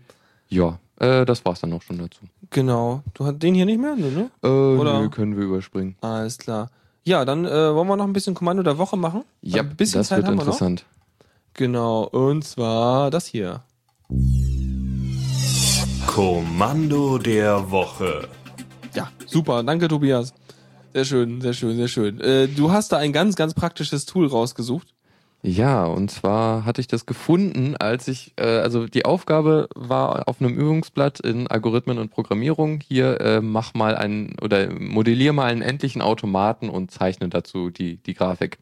Ja, äh, das war's dann auch schon dazu. Genau. Du hast den hier nicht mehr, ne? ne? Äh, Oder- nö, können wir überspringen. Alles klar. Ja, dann äh, wollen wir noch ein bisschen Kommando der Woche machen? Ja, ein bisschen das Zeit wird haben wir noch. interessant. Genau, und zwar das hier. Kommando der Woche. Ja, super. Danke, Tobias. Sehr schön, sehr schön, sehr schön. Äh, du hast da ein ganz, ganz praktisches Tool rausgesucht. Ja, und zwar hatte ich das gefunden, als ich, äh, also die Aufgabe war auf einem Übungsblatt in Algorithmen und Programmierung, hier äh, mach mal einen oder modellier mal einen endlichen Automaten und zeichne dazu die, die Grafik.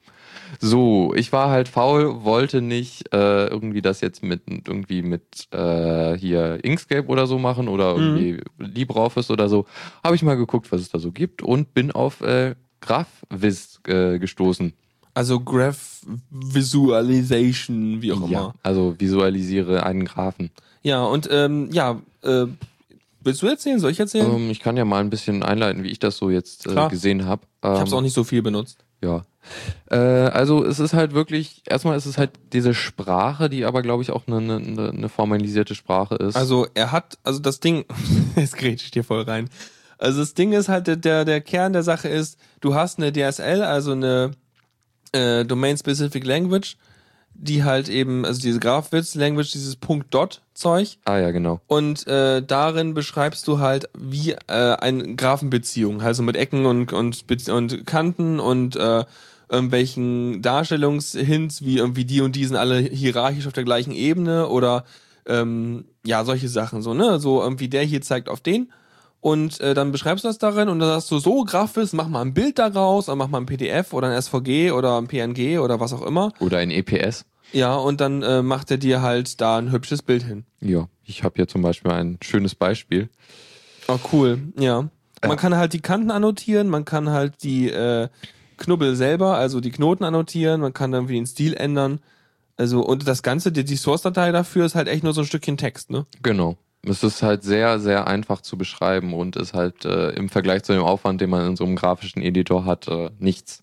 So, ich war halt faul, wollte nicht äh, irgendwie das jetzt mit irgendwie mit äh, hier Inkscape oder so machen oder irgendwie LibreOffice oder so. Habe ich mal geguckt, was es da so gibt und bin auf äh, GraphViz äh, gestoßen. Also Graph Visualization, wie auch Ja, immer. also visualisiere einen Graphen. Ja, und ähm, ja, äh, willst du erzählen? Soll ich erzählen? Ähm, ich kann ja mal ein bisschen einleiten, wie ich das so jetzt äh, gesehen habe. Ähm, ich habe es auch nicht so viel benutzt. Ja. Äh, also es ist halt wirklich, erstmal ist es halt diese Sprache, die aber glaube ich auch eine, eine, eine formalisierte Sprache ist. Also er hat, also das Ding, (laughs) jetzt grätsch ich dir voll rein. Also das Ding ist halt, der, der Kern der Sache ist, du hast eine DSL, also eine äh, Domain-Specific Language, die halt eben, also diese GraphWiz-Language, dieses Punkt-Dot-Zeug, ah ja, genau. und äh, darin beschreibst du halt wie äh, eine Graphenbeziehung, also mit Ecken und und und Kanten und äh, irgendwelchen Darstellungshints wie irgendwie die und die sind alle hierarchisch auf der gleichen Ebene oder ähm, ja solche Sachen so ne so irgendwie der hier zeigt auf den und äh, dann beschreibst du das darin und dann sagst du so Graphisch mach mal ein Bild daraus oder mach mal ein PDF oder ein SVG oder ein PNG oder was auch immer Oder ein EPS. ja und dann äh, macht er dir halt da ein hübsches Bild hin Ja, ich habe hier zum Beispiel ein schönes Beispiel. Oh, cool, ja. Ja. Man kann halt die Kanten annotieren, man kann halt die äh, Knubbel selber, also die Knoten annotieren, man kann irgendwie den Stil ändern. Also, und das Ganze, die, die Source-Datei dafür ist halt echt nur so ein Stückchen Text, ne? Genau. Es ist halt sehr, sehr einfach zu beschreiben und ist halt äh, im Vergleich zu dem Aufwand, den man in so einem grafischen Editor hat, äh, nichts.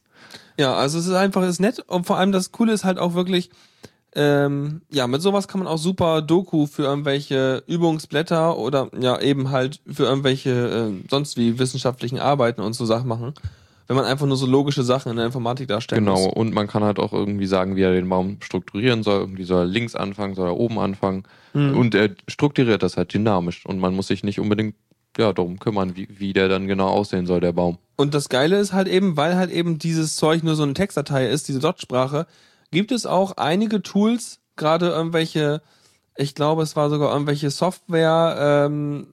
Ja, also es ist einfach, ist nett und vor allem das Coole ist halt auch wirklich, ähm, ja, mit sowas kann man auch super Doku für irgendwelche Übungsblätter oder ja eben halt für irgendwelche äh, sonst wie wissenschaftlichen Arbeiten und so Sachen machen. Wenn man einfach nur so logische Sachen in der Informatik darstellen Genau, muss. und man kann halt auch irgendwie sagen, wie er den Baum strukturieren soll. Irgendwie soll er links anfangen, soll er oben anfangen. Mhm. Und er strukturiert das halt dynamisch. Und man muss sich nicht unbedingt ja, darum kümmern, wie, wie der dann genau aussehen soll, der Baum. Und das Geile ist halt eben, weil halt eben dieses Zeug nur so eine Textdatei ist, diese Dot-Sprache, gibt es auch einige Tools, gerade irgendwelche, ich glaube, es war sogar irgendwelche Software, ähm,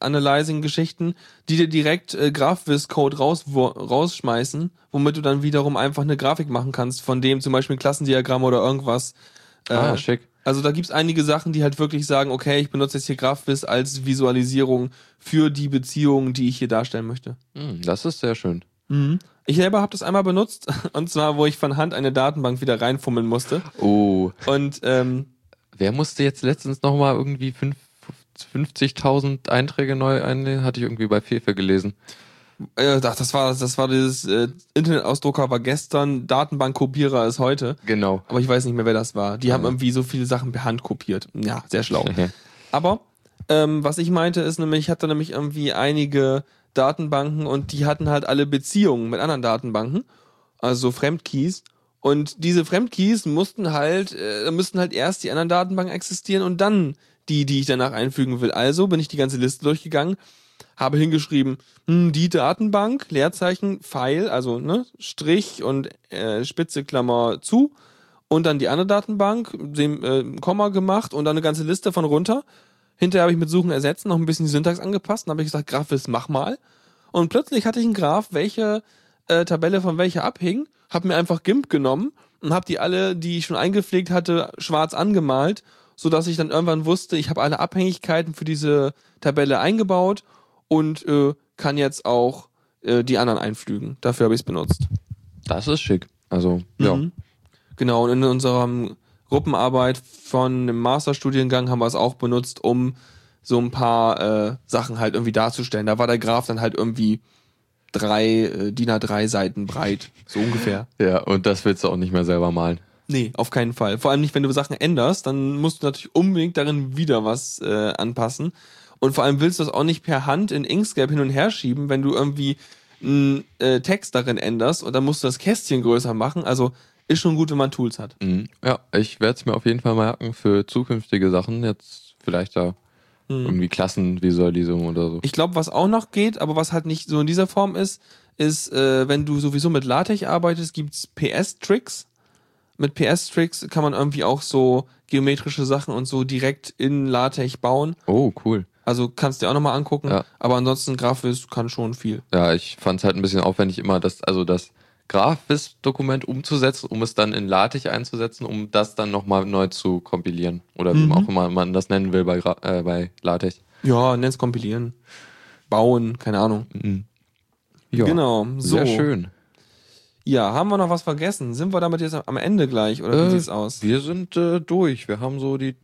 Analyzing-Geschichten, die dir direkt äh, GraphViz-Code raus, wo, rausschmeißen, womit du dann wiederum einfach eine Grafik machen kannst, von dem zum Beispiel ein Klassendiagramm oder irgendwas. Äh, ah, schick. also da gibt's einige Sachen, die halt wirklich sagen, okay, ich benutze jetzt hier GraphViz als Visualisierung für die Beziehungen, die ich hier darstellen möchte. Hm, das ist sehr schön. Ich selber habe das einmal benutzt, (laughs) und zwar, wo ich von Hand eine Datenbank wieder reinfummeln musste. Oh, Und ähm, wer musste jetzt letztens nochmal irgendwie fünf- 50.000 Einträge neu einlegen? Hatte ich irgendwie bei Fefe gelesen. äh, ach, das war das war dieses äh, Internetausdrucker war gestern, Datenbankkopierer ist heute. Genau. Aber ich weiß nicht mehr, wer das war. Die haben Ah. irgendwie so viele Sachen per Hand kopiert. Ja, sehr schlau. Aber ähm, was ich meinte ist nämlich, ich hatte nämlich irgendwie einige Datenbanken und die hatten halt alle Beziehungen mit anderen Datenbanken, also Fremdkeys. Und diese Fremdkeys mussten halt, äh, müssten halt erst die anderen Datenbanken existieren und dann die, die ich danach einfügen will. Also bin ich die ganze Liste durchgegangen, habe hingeschrieben, hm, die Datenbank, Leerzeichen, Pfeil, also ne, Strich und äh, Spitze Klammer zu und dann die andere Datenbank, dem äh, Komma gemacht und dann eine ganze Liste von runter. Hinterher habe ich mit Suchen ersetzen noch ein bisschen die Syntax angepasst und habe ich gesagt, Graphis, mach mal. Und plötzlich hatte ich einen Graph, welche äh, Tabelle von welcher abhing, habe mir einfach GIMP genommen und habe die alle, die ich schon eingepflegt hatte, schwarz angemalt, so dass ich dann irgendwann wusste, ich habe alle Abhängigkeiten für diese Tabelle eingebaut und äh, kann jetzt auch äh, die anderen einflügen. Dafür habe ich es benutzt. Das ist schick. Also, ja. Mhm. Genau, und in unserem Gruppenarbeit von dem Masterstudiengang haben wir es auch benutzt, um so ein paar äh, Sachen halt irgendwie darzustellen. Da war der Graph dann halt irgendwie drei äh, DIN A3 Seiten breit, so ungefähr. Ja, und das willst du auch nicht mehr selber malen. Nee, auf keinen Fall. Vor allem nicht, wenn du Sachen änderst, dann musst du natürlich unbedingt darin wieder was äh, anpassen. Und vor allem willst du das auch nicht per Hand in Inkscape hin und her schieben, wenn du irgendwie einen äh, Text darin änderst und dann musst du das Kästchen größer machen. Also ist schon gut, wenn man Tools hat. Mhm. Ja, ich werde es mir auf jeden Fall merken für zukünftige Sachen. Jetzt vielleicht da Mhm. irgendwie Klassenvisualisierung oder so. Ich glaube, was auch noch geht, aber was halt nicht so in dieser Form ist, ist, äh, wenn du sowieso mit LaTeX arbeitest, gibt's PS-Tricks. Mit PS-Tricks kann man irgendwie auch so geometrische Sachen und so direkt in LaTeX bauen. Oh, cool. Also kannst du dir auch nochmal angucken. Ja. Aber ansonsten Graphisch kann schon viel. Ja, ich fand es halt ein bisschen aufwendig, immer das, also das Graphisch-Dokument umzusetzen, um es dann in LaTeX einzusetzen, um das dann nochmal neu zu kompilieren. Oder wie Mhm. auch immer man das nennen will bei, Gra äh, bei LaTeX. Ja, nenn's kompilieren. Bauen, keine Ahnung. Ja, Genau, so. Sehr schön. Ja, haben wir noch was vergessen? Sind wir damit jetzt am Ende gleich oder wie Äh, sieht's aus? Wir sind äh, durch. Wir haben so die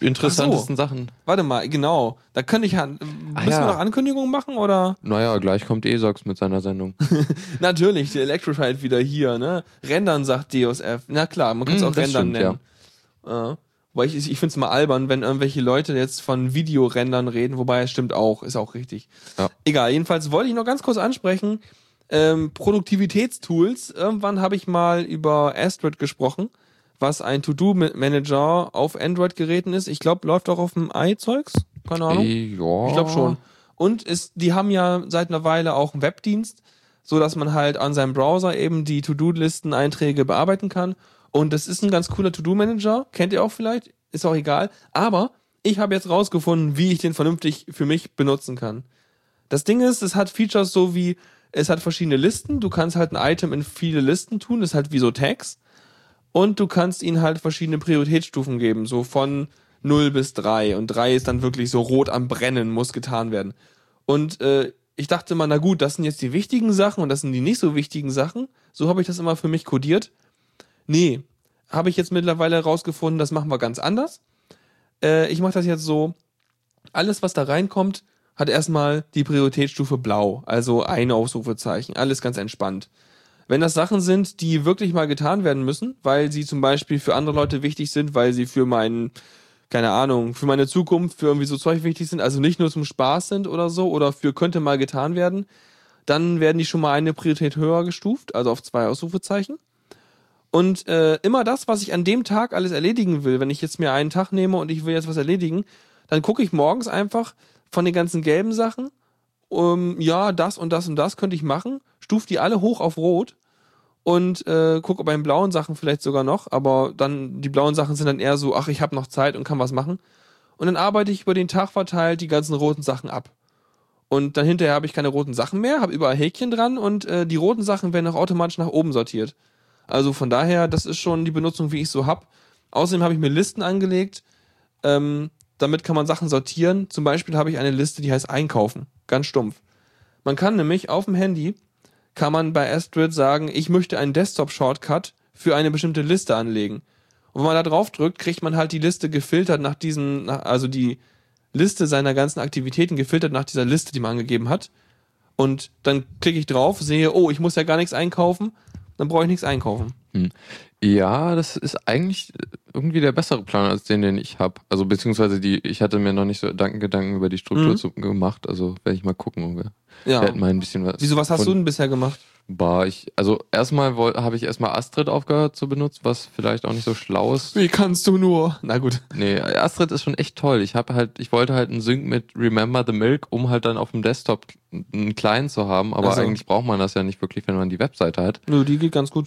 interessantesten Sachen. Warte mal, genau. Da könnte ich ja. Müssen Ah, wir ja. noch Ankündigungen machen oder? Naja, gleich kommt ESOX mit seiner Sendung. (laughs) Natürlich, der Electroscheit wieder hier, ne? Rendern sagt DOSF. Na klar, man kann es Hm, auch Rendern stimmt, nennen. Ja. Weil ich, ich finde es mal albern, wenn irgendwelche Leute jetzt von Videorendern reden, wobei es stimmt auch, ist auch richtig. Ja. Egal, jedenfalls wollte ich noch ganz kurz ansprechen, ähm, Produktivitätstools. Irgendwann habe ich mal über Astrid gesprochen, was ein To-Do-Manager auf Android-Geräten ist. Ich glaube, läuft auch auf dem i-Zeugs. Keine Ahnung. Äh, ja. Ich glaube schon. Und ist, die haben ja seit einer Weile auch einen Webdienst, so dass man halt an seinem Browser eben die To-Do-Listen-Einträge bearbeiten kann. Und das ist ein ganz cooler To-Do-Manager. Kennt ihr auch vielleicht? Ist auch egal. Aber ich habe jetzt rausgefunden, wie ich den vernünftig für mich benutzen kann. Das Ding ist, es hat Features so wie, es hat verschiedene Listen. Du kannst halt ein Item in viele Listen tun. Das ist halt wie so Tags. Und du kannst ihnen halt verschiedene Prioritätsstufen geben. So von 0 bis 3. Und 3 ist dann wirklich so rot am Brennen, muss getan werden. Und äh, ich dachte mal, na gut, das sind jetzt die wichtigen Sachen und das sind die nicht so wichtigen Sachen. So habe ich das immer für mich kodiert. Nee, habe ich jetzt mittlerweile herausgefunden, das machen wir ganz anders. Äh, ich mache das jetzt so, alles, was da reinkommt, hat erstmal die Prioritätsstufe blau, also ein Ausrufezeichen, alles ganz entspannt. Wenn das Sachen sind, die wirklich mal getan werden müssen, weil sie zum Beispiel für andere Leute wichtig sind, weil sie für meinen, keine Ahnung, für meine Zukunft, für irgendwie so Zeug wichtig sind, also nicht nur zum Spaß sind oder so, oder für könnte mal getan werden, dann werden die schon mal eine Priorität höher gestuft, also auf zwei Ausrufezeichen. Und äh, immer das, was ich an dem Tag alles erledigen will, wenn ich jetzt mir einen Tag nehme und ich will jetzt was erledigen, dann gucke ich morgens einfach von den ganzen gelben Sachen, um, ja, das und das und das könnte ich machen, stuf die alle hoch auf rot und äh, gucke bei den blauen Sachen vielleicht sogar noch, aber dann die blauen Sachen sind dann eher so, ach, ich habe noch Zeit und kann was machen. Und dann arbeite ich über den Tag verteilt die ganzen roten Sachen ab. Und dann hinterher habe ich keine roten Sachen mehr, habe überall Häkchen dran und äh, die roten Sachen werden auch automatisch nach oben sortiert. Also von daher, das ist schon die Benutzung, wie ich so hab. Außerdem habe ich mir Listen angelegt. Ähm, damit kann man Sachen sortieren. Zum Beispiel habe ich eine Liste, die heißt Einkaufen. Ganz stumpf. Man kann nämlich auf dem Handy, kann man bei Astrid sagen, ich möchte einen Desktop-Shortcut für eine bestimmte Liste anlegen. Und wenn man da drauf drückt, kriegt man halt die Liste gefiltert nach diesen, also die Liste seiner ganzen Aktivitäten gefiltert nach dieser Liste, die man angegeben hat. Und dann klicke ich drauf, sehe, oh, ich muss ja gar nichts einkaufen, dann brauche ich nichts einkaufen. Ja, das ist eigentlich irgendwie der bessere Plan als den, den ich habe. Also beziehungsweise die, ich hatte mir noch nicht so Gedanken, über die Struktur Mhm. zu, gemacht. Also werde ich mal gucken. Wir Ja. hätten mal ein bisschen was. Wieso, was hast du denn bisher gemacht? Bah, ich, also erstmal habe ich erstmal Astrid aufgehört zu benutzen, was vielleicht auch nicht so schlau ist. Wie kannst du nur? Na gut. Nee, Astrid ist schon echt toll. Ich habe halt, ich wollte halt einen Sync mit Remember the Milk, um halt dann auf dem Desktop einen kleinen zu haben, aber Ach so. eigentlich braucht man das ja nicht wirklich, wenn man die Webseite hat. Nö, die geht ganz gut.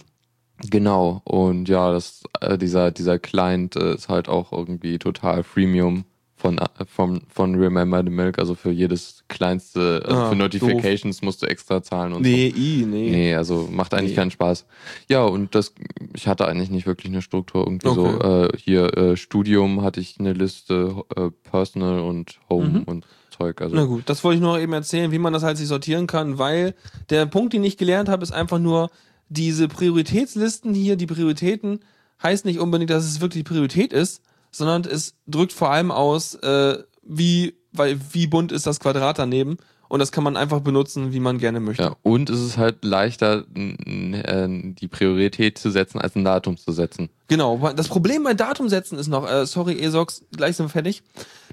Genau. Und ja, das, äh, dieser, dieser Client äh, ist halt auch irgendwie total Freemium von, äh, von, von Remember the Milk. Also für jedes kleinste, also Ah, für Notifications musst du extra zahlen und so. Nee, i, nee. Nee, also macht eigentlich Nee. keinen Spaß. Ja, und das, ich hatte eigentlich nicht wirklich eine Struktur. Irgendwie so, Okay. äh, hier äh, Studium hatte ich eine Liste, äh, Personal und Home Mhm. und Zeug. Also Na gut, das wollte ich nur eben erzählen, wie man das halt sich sortieren kann, weil der Punkt, den ich gelernt habe, ist einfach nur, diese Prioritätslisten hier, die Prioritäten, heißt nicht unbedingt, dass es wirklich Priorität ist, sondern es drückt vor allem aus, äh, wie, weil, wie bunt ist das Quadrat daneben. Und das kann man einfach benutzen, wie man gerne möchte. ja, und es ist halt leichter, äh, die Priorität zu setzen, als ein Datum zu setzen. Genau. Das Problem bei Datumsetzen ist noch, äh, sorry, Esox, gleich sind wir fertig.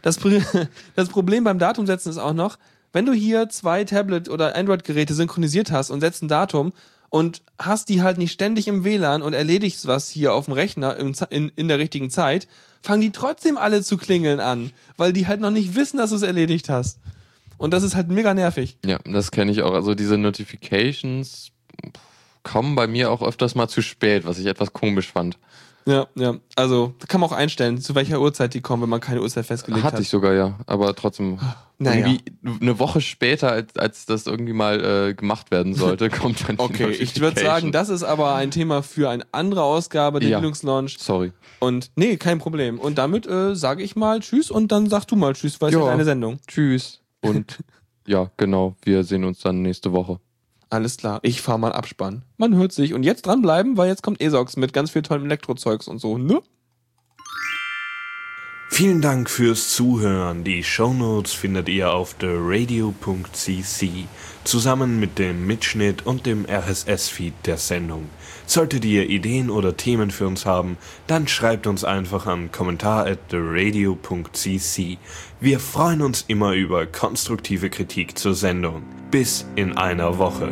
Das, Pri- (laughs) das Problem beim Datumsetzen ist auch noch, wenn du hier zwei Tablet- oder Android-Geräte synchronisiert hast und setzt ein Datum und hast die halt nicht ständig im WLAN und erledigst was hier auf dem Rechner Ze- in, in der richtigen Zeit, fangen die trotzdem alle zu klingeln an, weil die halt noch nicht wissen, dass du es erledigt hast. Und das ist halt mega nervig. Ja, das kenne ich auch. Also diese Notifications kommen bei mir auch öfters mal zu spät, was ich etwas komisch fand. Ja, ja. Also, kann man auch einstellen, zu welcher Uhrzeit die kommen, wenn man keine Uhrzeit festgelegt Hatte hat. ich sogar, ja. Aber trotzdem, Naja. irgendwie eine Woche später, als, als das irgendwie mal äh, gemacht werden sollte, (laughs) kommt dann die Okay, ich würde sagen, das ist aber ein Thema für eine andere Ausgabe der Ja. Launch. Sorry. Und nee, kein Problem. Und damit äh, sage ich mal Tschüss und dann sag du mal Tschüss, weil es ja deine Sendung. Tschüss. Und (laughs) ja, genau, wir sehen uns dann nächste Woche. Alles klar, ich fahr mal Abspann. Man hört sich. Und jetzt dranbleiben, weil jetzt kommt Esox mit ganz viel tollem Elektrozeugs und so, ne? Vielen Dank fürs Zuhören. Die Shownotes findet ihr auf theradio.cc zusammen mit dem Mitschnitt und dem RSS-Feed der Sendung. Solltet ihr Ideen oder Themen für uns haben, dann schreibt uns einfach an kommentar at theradio.cc. Wir freuen uns immer über konstruktive Kritik zur Sendung. Bis in einer Woche.